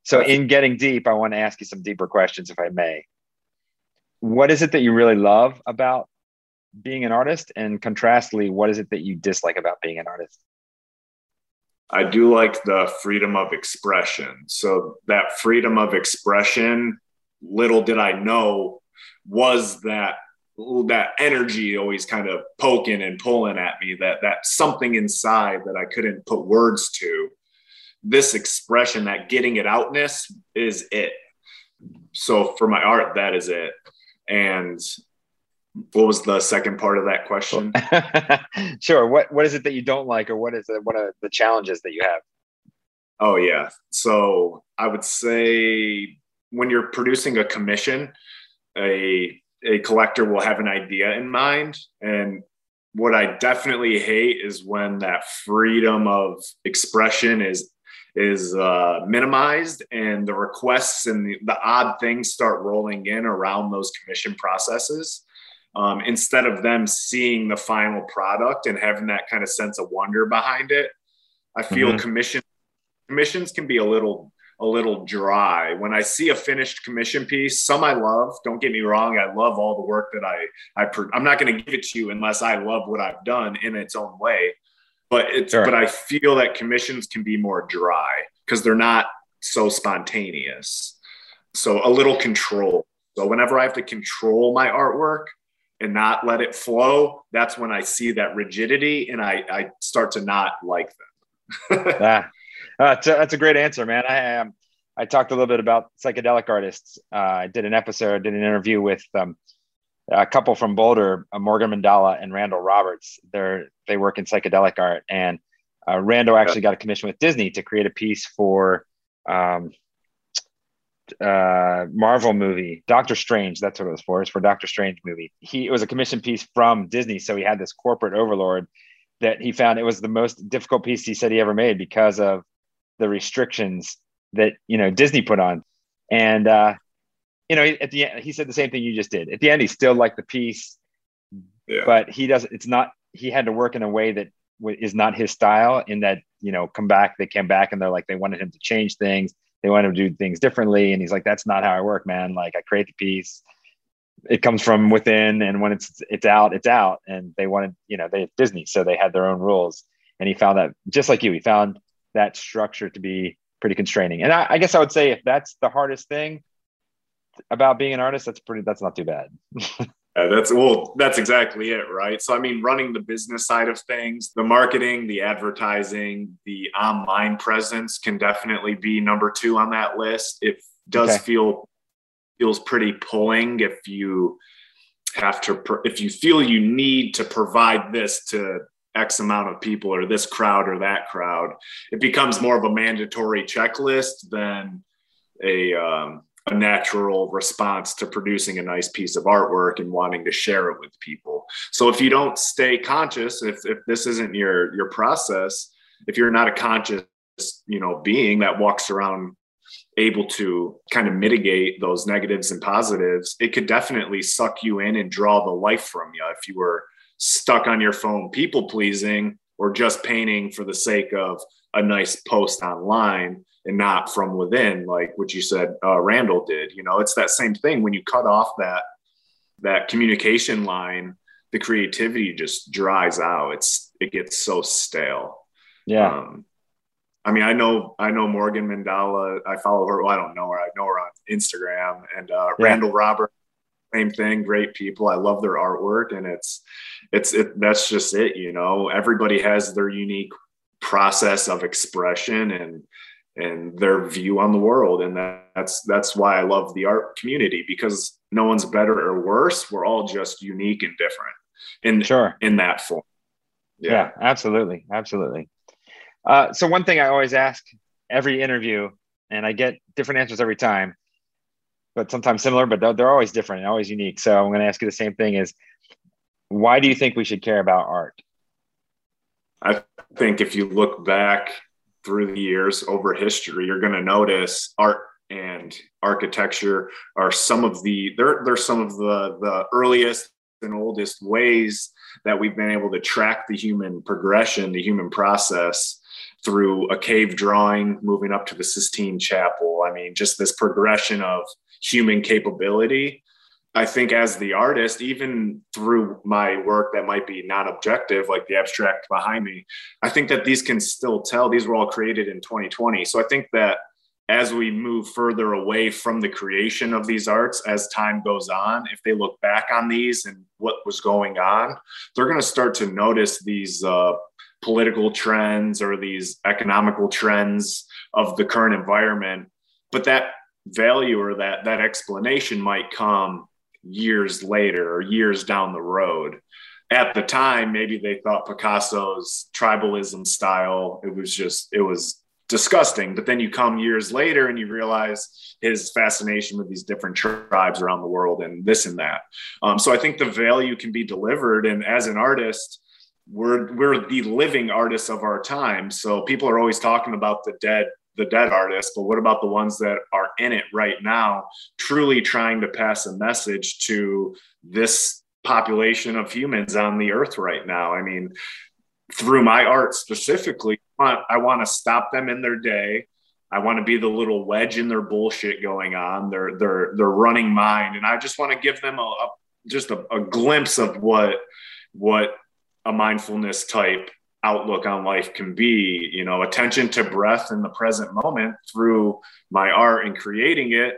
So in getting deep i want to ask you some deeper questions if i may. What is it that you really love about being an artist? And contrastly what is it that you dislike about being an artist I do like the freedom of expression. So that freedom of expression, little did I know, was that that energy always kind of poking and pulling at me. That that something inside that I couldn't put words to. This expression, that getting it outness, is it. So for my art, that is it. And what was the second part of that question? sure what what is it that you don't like or what is it what are the challenges that you have Oh yeah. So I would say when you're producing a commission, a a collector will have an idea in mind. And what I definitely hate is when that freedom of expression is is uh, minimized and the requests and the, the odd things start rolling in around those commission processes um, instead of them seeing the final product and having that kind of sense of wonder behind it i feel Mhm. commission commissions can be a little a little dry when i see a finished commission piece some i love don't get me wrong i love all the work that i i i'm not going to give it to you unless i love what i've done in its own way but it's Sure. but i feel that commissions can be more dry because they're not so spontaneous so a little control so whenever i have to control my artwork and not let it flow that's when i see that rigidity and i i start to not like them yeah, uh, that's, a, that's a great answer, man. I um, I talked a little bit about psychedelic artists. Uh, I did an episode, did an interview with um, a couple from Boulder, uh, Morgan Mandala and Randall Roberts. They're they work in psychedelic art, and uh, Randall actually got a commission with Disney to create a piece for um, uh, Marvel movie, Doctor Strange. That's what it was for. It's for Doctor Strange movie. He it was a commission piece from Disney, so he had this corporate overlord that he found it was the most difficult piece he said he ever made because of the restrictions that you know Disney put on. And uh, you know, at the end, he said the same thing you just did. At the end, he still liked the piece, Yeah. but he doesn't. It's not. He had to work in a way that w- is not his style. In that, you know, come back. They came back and they're like they wanted him to change things. They wanted him to do things differently, and he's like, "That's not how I work, man. Like I create the piece." It comes from within, and when it's it's out, it's out. And they wanted, you know, they Disney, so they had their own rules. And he found that, just like you, he found that structure to be pretty constraining. And I, I guess I would say if that's the hardest thing about being an artist, that's pretty. That's not too bad. Yeah, that's well, that's exactly it, right? So, I mean, running the business side of things, the marketing, the advertising, the online presence can definitely be number two on that list. It does Okay. feel feels pretty pulling if you have to if you feel you need to provide this to x amount of people or this crowd or that crowd it becomes more of a mandatory checklist than a um, a natural response to producing a nice piece of artwork and wanting to share it with people. So if you don't stay conscious, if, if this isn't your your process, if you're not a conscious you know being that walks around able to kind of mitigate those negatives and positives it could definitely suck you in and draw the life from you if you were stuck on your phone people pleasing or just painting for the sake of a nice post online and not from within like what you said uh, randall did you know it's that same thing when you cut off that that communication line the creativity just dries out it's it gets so stale Yeah. um, I mean, I know I know Morgan Mandala. I follow her. Well, I don't know her. I know her on Instagram. And uh, Yeah. Randall Robert, same thing. Great people. I love their artwork, and it's it's it. That's just it. You know, everybody has their unique process of expression and and their view on the world, and that's that's why I love the art community because no one's better or worse. We're all just unique and different in Sure. in that form. Yeah, absolutely. Absolutely. Uh, so, one thing I always ask every interview, and I get different answers every time, but sometimes similar, but they're, they're always different and always unique. So, I'm going to ask you the same thing is why do you think we should care about art? I think if you look back through the years over history, you're going to notice art and architecture are some of the they're they're some of the the earliest and oldest ways that we've been able to track the human progression, the human process through a cave drawing, moving up to the Sistine Chapel. I mean, just this progression of human capability. I think as the artist, even through my work that might be not objective, like the abstract behind me, I think that these can still tell. These were all created in 2020. So I think that as we move further away from the creation of these arts as time goes on if they look back on these and what was going on they're going to start to notice these uh, political trends or these economical trends of the current environment but that value or that that explanation might come years later or years down the road at the time maybe they thought picasso's tribalism style it was just it was disgusting. But then you come years later and you realize his fascination with these different tribes around the world and this and that. Um, so I think the value can be delivered. And as an artist, we're we're the living artists of our time. So people are always talking about the dead the dead artists, but what about the ones that are in it right now, truly trying to pass a message to this population of humans on the earth right now? I mean, through my art specifically, I want to stop them in their day. I want to be the little wedge in their bullshit going on, their their their running mind, and I just want to give them a, a just a, a glimpse of what what a mindfulness type outlook on life can be. You know, attention to breath in the present moment through my art and creating it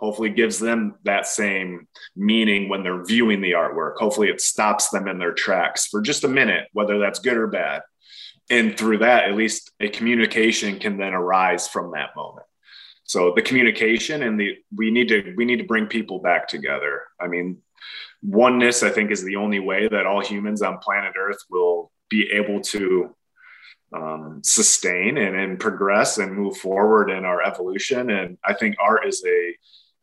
hopefully gives them that same meaning when they're viewing the artwork. Hopefully it stops them in their tracks for just a minute, whether that's good or bad. And through that, at least a communication can then arise from that moment. So the communication and the we need to we need to bring people back together. I mean, oneness I think is the only way that all humans on planet Earth will be able to um, sustain and, and progress and move forward in our evolution. And I think art is a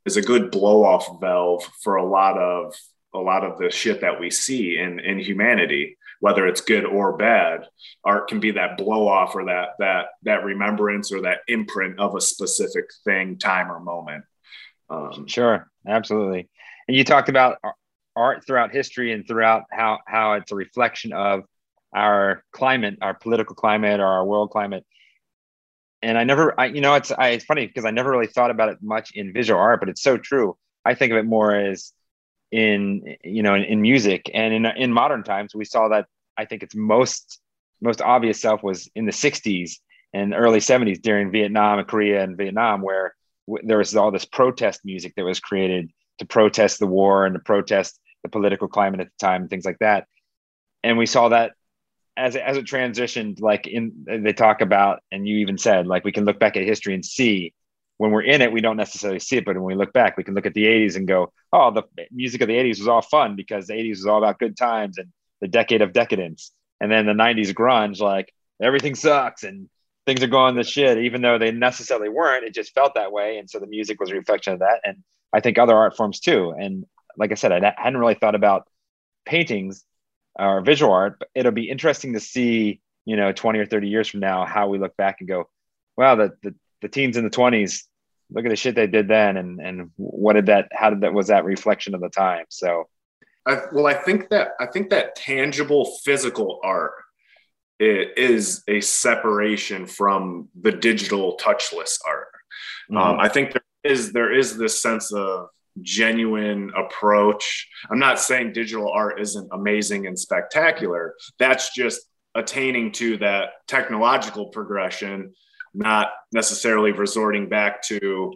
is a good blow off valve for a lot of a lot of the shit that we see in in humanity whether it's good or bad art can be that blow off or that that that remembrance or that imprint of a specific thing time or moment um, Sure, absolutely. And you talked about art throughout history and throughout how how it's a reflection of our climate, our political climate, or our world climate. And I never, I you know, it's I, it's funny because I never really thought about it much in visual art, but it's so true. I think of it more as in you know in, in music and in in modern times we saw that I think its most most obvious self was in the 60s and early 70s during Vietnam and Korea and Vietnam where there was all this protest music that was created to protest the war and to protest the political climate at the time and things like that and we saw that as it, as it transitioned like in they talk about and you even said like we can look back at history and see when we're in it we don't necessarily see it but when we look back we can look at the 80s and go oh the music of the 80s was all fun because the 80s was all about good times and the decade of decadence. And then the 90s grunge like everything sucks and things are going to shit even though they necessarily weren't it just felt that way. And so the music was a reflection of that. And i think other art forms too. And like i said i hadn't really thought about paintings or visual art but it'll be interesting to see you know 20 or 30 years from now how we look back and go wow, the, the, the teens in the 20s, look at the shit they did then. And, and what did that, how did that, was that reflection of the time? So, I, well, I think that, I think that tangible physical art is a separation from the digital touchless art. Mm-hmm. Um, I think there is, there is this sense of genuine approach. I'm not saying digital art isn't amazing and spectacular. That's just attaining to that technological progression, not necessarily resorting back to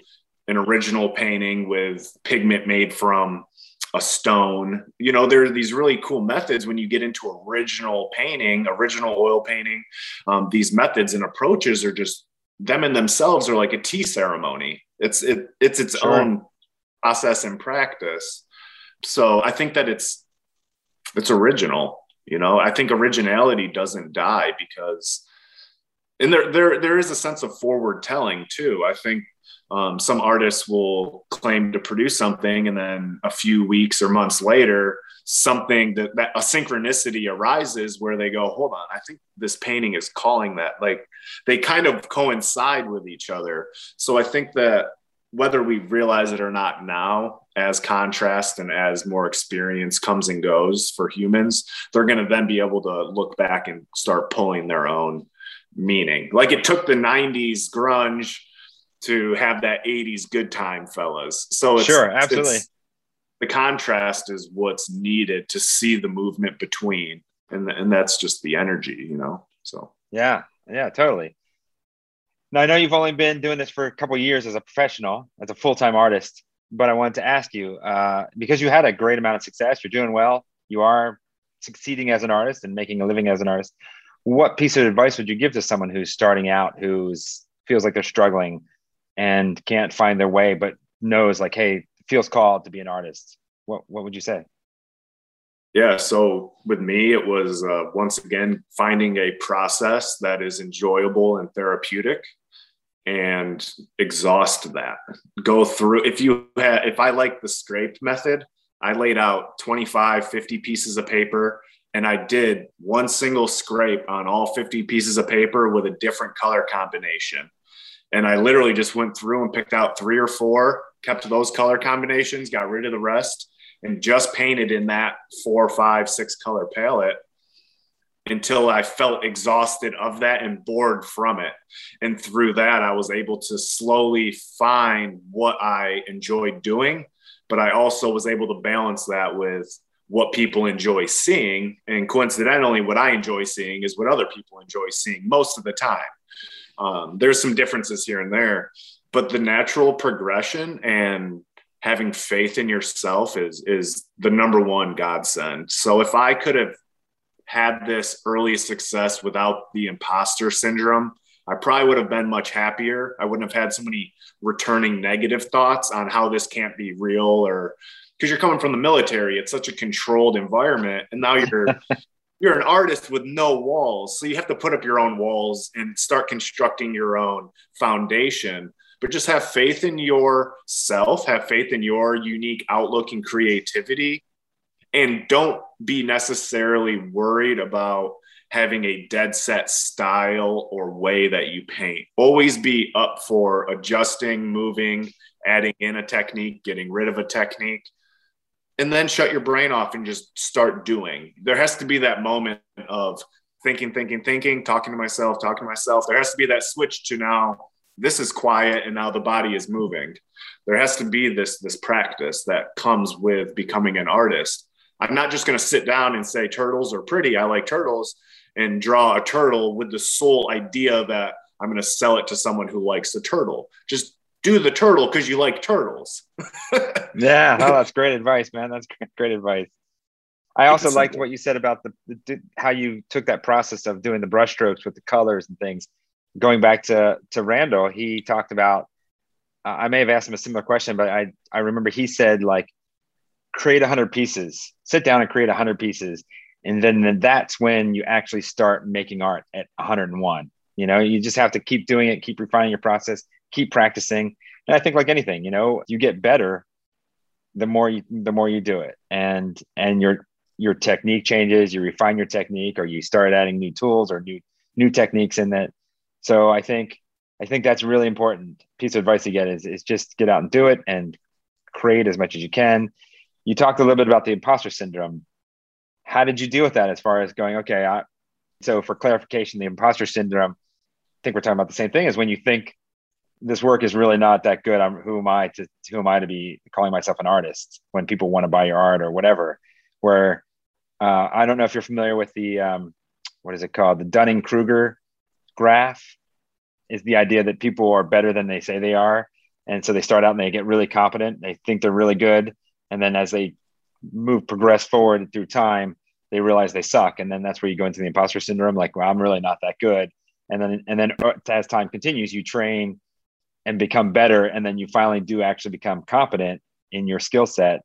an original painting with pigment made from a stone. You know, there are these really cool methods when you get into original painting, original oil painting. Um, these methods and approaches are just them in themselves are like a tea ceremony. It's it it's its sure. own process and practice. So I think that it's it's original. You know, I think originality doesn't die because, and there there there is a sense of forward telling too. I think um, some artists will claim to produce something, and then a few weeks or months later, something that, that a synchronicity arises where they go, "Hold on, I think this painting is calling that." Like they kind of coincide with each other. So I think that whether we realize it or not now, as contrast and as more experience comes and goes for humans, they're going to then be able to look back and start pulling their own meaning. Like it took the 90s grunge to have that 80s good time, fellas. So it's, sure, absolutely. It's, the contrast is what's needed to see the movement between, and, and that's just the energy, you know? So, yeah, yeah, totally. Now I know you've only been doing this for a couple years as a professional, as a full-time artist, but I wanted to ask you uh, because you had a great amount of success, you're doing well, you are succeeding as an artist and making a living as an artist. What piece of advice would you give to someone who's starting out, who's feels like they're struggling and can't find their way, but knows like, hey, feels called to be an artist? What what would you say? Yeah, so with me, it was uh, once again finding a process that is enjoyable and therapeutic and exhaust that. Go through if you had if I like the scraped method, I laid out 25, 50 pieces of paper and I did one single scrape on all 50 pieces of paper with a different color combination. And I literally just went through and picked out three or four, kept those color combinations, got rid of the rest, and just painted in that four, five, six color palette until I felt exhausted of that and bored from it. And through that, I was able to slowly find what I enjoyed doing, but I also was able to balance that with what people enjoy seeing. And coincidentally, what I enjoy seeing is what other people enjoy seeing most of the time. Um, there's some differences here and there, but the natural progression and having faith in yourself is is the number one godsend. So if I could have had this early success without the imposter syndrome, I probably would have been much happier. I wouldn't have had so many returning negative thoughts on how this can't be real or because you're coming from the military, it's such a controlled environment. And now you're you're an artist with no walls. So you have to put up your own walls and start constructing your own foundation. But just have faith in yourself, have faith in your unique outlook and creativity and don't be necessarily worried about having a dead set style or way that you paint. Always be up for adjusting, moving, adding in a technique, getting rid of a technique, and then shut your brain off and just start doing. There has to be that moment of thinking, thinking, thinking, talking to myself, talking to myself. There has to be that switch to now this is quiet and now the body is moving. There has to be this this practice that comes with becoming an artist I'm not just going to sit down and say turtles are pretty. I like turtles and draw a turtle with the sole idea that I'm going to sell it to someone who likes the turtle. Just do the turtle because you like turtles. yeah, oh, that's great advice, man. That's great advice. I also liked what you said about the, the, how you took that process of doing the brushstrokes with the colors and things. Going back to to Randall, he talked about. Uh, I may have asked him a similar question, but I I remember he said like create 100 pieces sit down and create 100 pieces. And then, then that's when you actually start making art at 101 you know you just have to keep doing it keep refining your process keep practicing. And i think like anything you know you get better the more you the more you do it. And and your your technique changes you refine your technique or you start adding new tools or new new techniques in that so i think I think that's really important piece of advice to get is, is just get out and do it and create as much as you can. You talked a little bit about the imposter syndrome. How did you deal with that as far as going, okay, I, so for clarification, the imposter syndrome, I think we're talking about the same thing is when you think this work is really not that good. I'm who am I to who am I to be calling myself an artist when people want to buy your art or whatever. Where uh, I don't know if you're familiar with the um, what is it called the Dunning Kruger graph is the idea that people are better than they say they are. And so they start out and they get really competent. They think they're really good. And then as they move, progress forward through time, they realize they suck. And then that's where you go into the imposter syndrome. Like, well, I'm really not that good. And then, and then uh, as time continues, you train and become better. And then you finally do actually become competent in your skill set.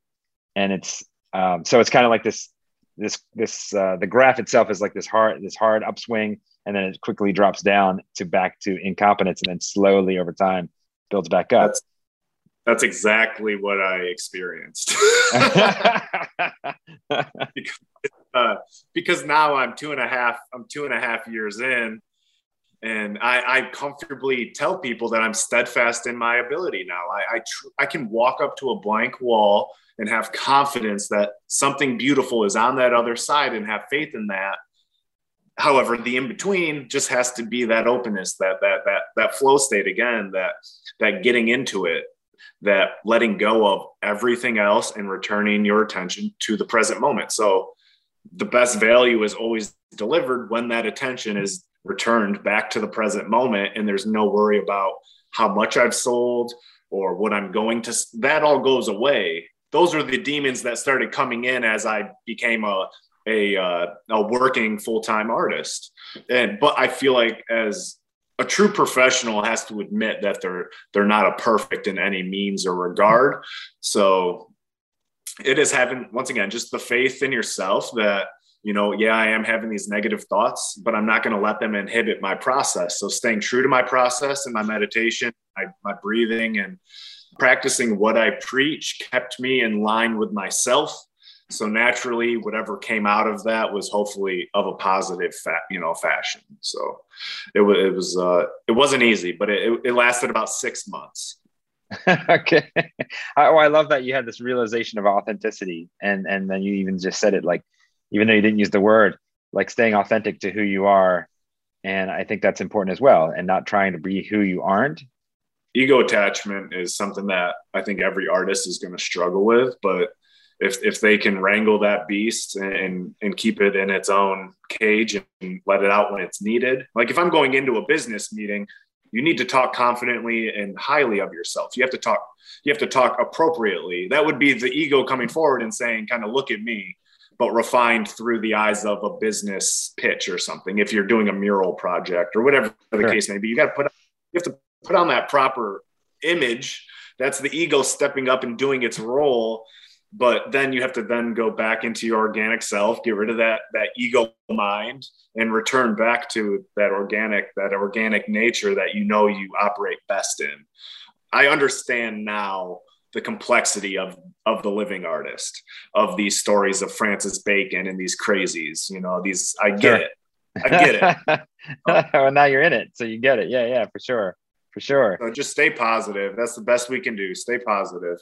And it's, um, so it's kind of like this, this, this, uh, the graph itself is like this hard, this hard upswing and then it quickly drops down to back to incompetence and then slowly over time builds back up that's, that's exactly what i experienced. Because, uh, because now i'm two and a half i'm two and a half years in and I, I comfortably tell people that i'm steadfast in my ability now. I I, tr- I can walk up to a blank wall and have confidence that something beautiful is on that other side and have faith in that. However the in between just has to be that openness that that that that flow state again that that getting into it that letting go of everything else and returning your attention to the present moment so the best value is always delivered when that attention is returned back to the present moment and there's no worry about how much i've sold or what i'm going to that all goes away those are the demons that started coming in as i became a a uh, a working full time artist. And but I feel like as a true professional has to admit that they're they're not a perfect in any means or regard. So it is having once again just the faith in yourself that you know yeah i am having these negative thoughts but i'm not going to let them inhibit my process so staying true to my process and my meditation my, my breathing and practicing what i preach kept me in line with myself so naturally, whatever came out of that was hopefully of a positive, fa- you know, fashion. So it was, it was, uh, it wasn't easy, but it, it lasted about six months. okay. oh, I love that you had this realization of authenticity, and and then you even just said it like, even though you didn't use the word, like staying authentic to who you are, and I think that's important as well, and not trying to be who you aren't. Ego attachment is something that I think every artist is going to struggle with, but if if they can wrangle that beast and and keep it in its own cage and let it out when it's needed. Like if I'm going into a business meeting, you need to talk confidently and highly of yourself. You have to talk you have to talk appropriately. That would be the ego coming forward and saying kind of look at me but refined through the eyes of a business pitch or something. If you're doing a mural project or whatever the sure. case may be, you got to put you have to put on that proper image. That's the ego stepping up and doing its role but then you have to then go back into your organic self get rid of that that ego mind and return back to that organic that organic nature that you know you operate best in. I understand now the complexity of of the living artist of these stories of francis bacon and these crazies you know these i get sure. it. I get it. Well now you're in it so you get it. Yeah yeah for sure for sure. So just stay positive. That's the best we can do. Stay positive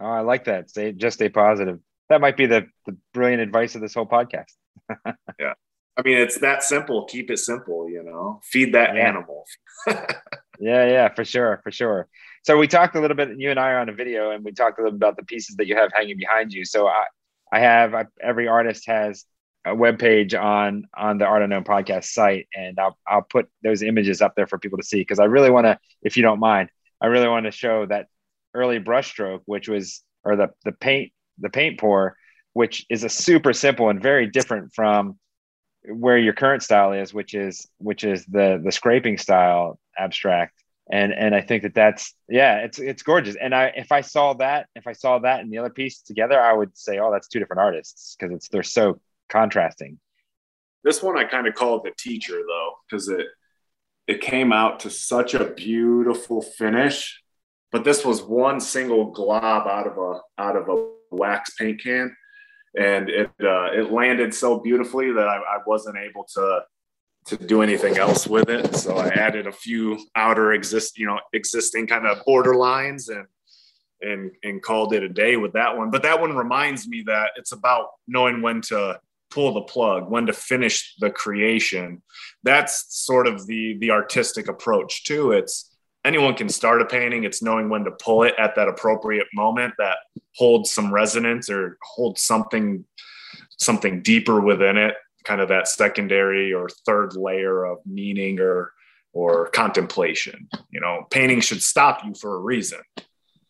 Oh, I like that. Stay just stay positive. That might be the the brilliant advice of this whole podcast. yeah. I mean, it's that simple. Keep it simple, you know. Feed that yeah. animal. yeah, yeah, for sure, for sure. So we talked a little bit. You and I are on a video, and we talked a little about the pieces that you have hanging behind you. So I, I have I, every artist has a web page on on the Art Unknown podcast site, and I'll I'll put those images up there for people to see because I really want to, if you don't mind, I really want to show that early brushstroke, which was or the the paint the paint pour, which is a super simple and very different from where your current style is, which is which is the the scraping style abstract. And and I think that that's yeah, it's it's gorgeous. And I if I saw that if I saw that and the other piece together, I would say, oh, that's two different artists because it's they're so contrasting. This one I kind of call the teacher though, because it it came out to such a beautiful finish but this was one single glob out of a out of a wax paint can, and it uh, it landed so beautifully that I, I wasn't able to to do anything else with it. So I added a few outer exist, you know, existing kind of border lines and and and called it a day with that one. But that one reminds me that it's about knowing when to pull the plug, when to finish the creation. That's sort of the the artistic approach too. It's anyone can start a painting. It's knowing when to pull it at that appropriate moment that holds some resonance or holds something something deeper within it kind of that secondary or third layer of meaning or or contemplation you know? Painting should stop you for a reason.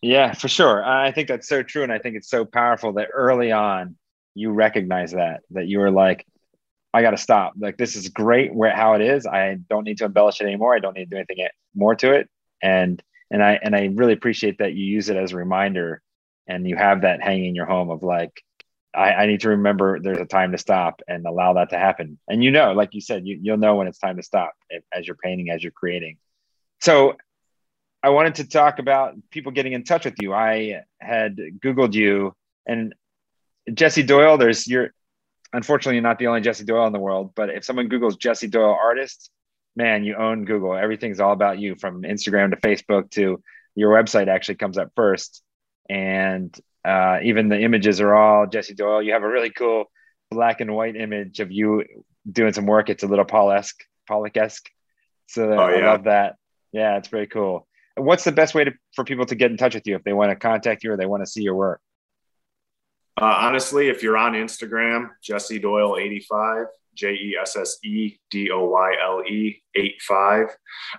Yeah for sure. I think that's so true and i think it's so powerful that early on you recognize that that you were like i got to stop. Like this is great where how it is. I don't need to embellish it anymore. I don't need to do anything more to it and and i and i really appreciate that you use it as a reminder and you have that hanging in your home of like I, I, need to remember there's a time to stop and allow that to happen. And you know, like you said, you, you'll know when it's time to stop as you're painting, as you're creating. So I wanted to talk about people getting in touch with you. I had Googled you and Jesse Doyle, there's you're unfortunately not the only Jesse Doyle in the world, but if someone Googles Jesse Doyle artist, man, you own Google. Everything's all about you from Instagram to Facebook to your website actually comes up first. And uh, even the images are all Jesse Doyle. You have a really cool black and white image of you doing some work. It's a little Paul-esque, Pollock-esque. So oh, yeah. I love that. Yeah, it's very cool. What's the best way to, for people to get in touch with you if they want to contact you or they want to see your work? Uh, honestly, if you're on Instagram, Jesse Doyle 85, J E S S E D O Y L E 85.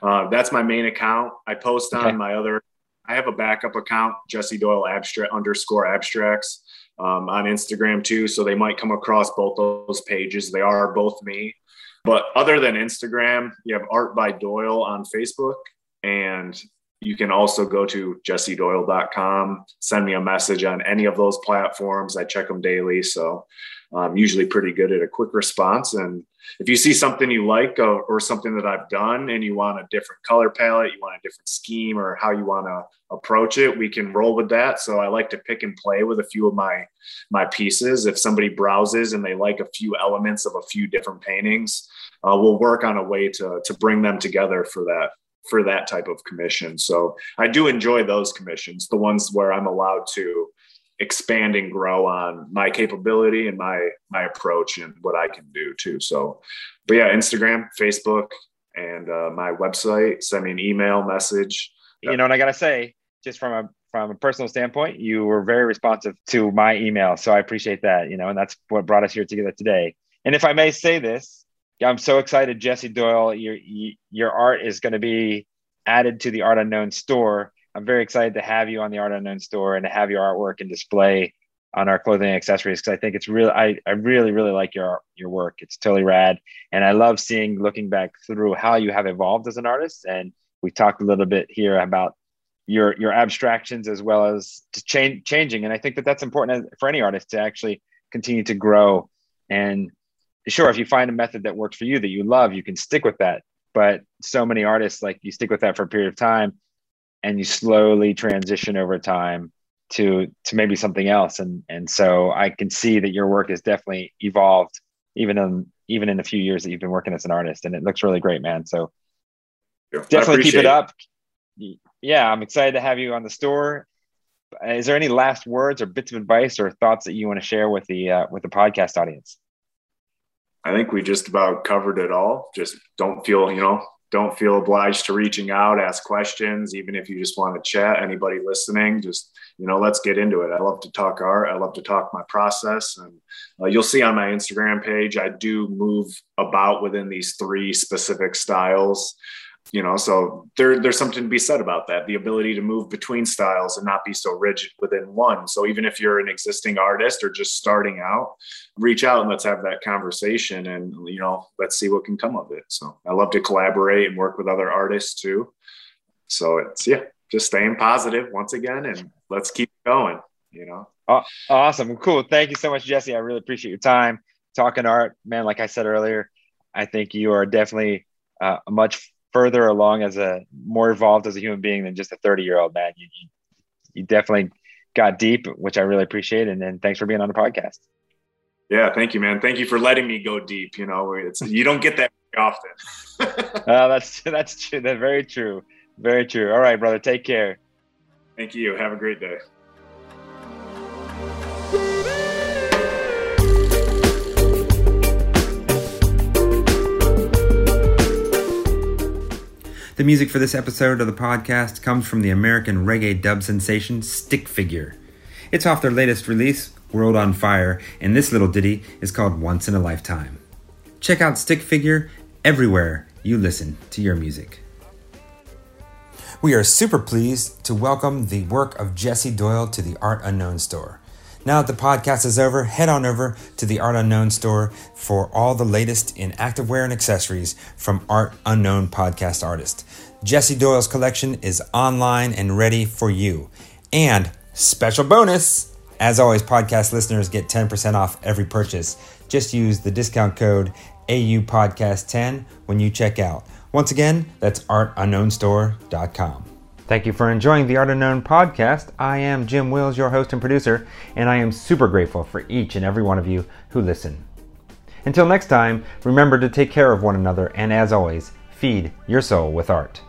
Uh, that's my main account. I post on okay. my other I have a backup account, Jesse Doyle abstract underscore abstracts um, on Instagram too. So they might come across both those pages. They are both me. But other than Instagram, you have Art by Doyle on Facebook. And you can also go to jessedoyle.com, send me a message on any of those platforms. I check them daily. So I'm usually pretty good at a quick response. And if you see something you like or, or, something that I've done and you want a different color palette, you want a different scheme or how you want to approach it, we can roll with that. So I like to pick and play with a few of my my pieces. If somebody browses and they like a few elements of a few different paintings, uh, we'll work on a way to to bring them together for that for that type of commission. So I do enjoy those commissions, the ones where I'm allowed to expand and grow on my capability and my my approach and what I can do too. So, but yeah, Instagram, Facebook, and uh, my website. Send me an email message. You know, and I gotta say, just from a from a personal standpoint, you were very responsive to my email, so I appreciate that. You know, and that's what brought us here together today. And if I may say this, I'm so excited, Jesse Doyle. Your your art is going to be added to the Art Unknown store I'm very excited to have you on the Art Unknown store and to have your artwork and display on our clothing and accessories because I think it's really I, I really really like your your work. It's totally rad, and I love seeing looking back through how you have evolved as an artist. And we talked a little bit here about your your abstractions as well as change changing. And I think that that's important for any artist to actually continue to grow. And sure, if you find a method that works for you that you love, you can stick with that. But so many artists like you stick with that for a period of time and you slowly transition over time to to maybe something else. And and so i can see that your work has definitely evolved even in even in a few years that you've been working as an artist and it looks really great man. So definitely keep it. up. Yeah i'm excited to have you on the store. Is there any last words or bits of advice or thoughts that you want to share with the uh, with the podcast audience? I think we just about covered it all. Just don't feel you know don't feel obliged to reaching out, ask questions, even if you just want to chat. Anybody listening, just you know, let's get into it. I love to talk art. I love to talk my process, and uh, you'll see on my Instagram page, I do move about within these three specific styles you know so there, there's something to be said about that the ability to move between styles and not be so rigid within one. So even if you're an existing artist or just starting out reach out and let's have that conversation and you know let's see what can come of it. So i love to collaborate and work with other artists too. So it's yeah just staying positive once again and let's keep going you know. Awesome. Cool. Thank you so much jesse. I really appreciate your time talking art. Man like i said earlier i think you are definitely uh, a much further along as a more evolved as a human being than just a 30 year old man. You, you, you definitely got deep, which I really appreciate. And then thanks for being on the podcast. Yeah, thank you, man. Thank you for letting me go deep. You know, it's you don't get that often. uh, that's that's true. That's very true. Very true. All right, brother. Take care. Thank you. Have a great day. The music for this episode of the podcast comes from the American reggae dub sensation Stick Figure. It's off their latest release, World on Fire, and this little ditty is called Once in a Lifetime. Check out Stick Figure everywhere you listen to your music. We are super pleased to welcome the work of Jesse Doyle to the Art Unknown store. Now that the podcast is over, head on over to the Art Unknown store for all the latest in activewear and accessories from Art Unknown podcast artist. Jesse Doyle's collection is online and ready for you. And special bonus, as always, podcast listeners get 10% off every purchase. Just use the discount code AUPodcast10 when you check out. Once again, that's artunknownstore.com. Thank you for enjoying the Art Unknown podcast. I am Jim Wills, your host and producer, and I am super grateful for each and every one of you who listen. Until next time, remember to take care of one another and, as always, feed your soul with art.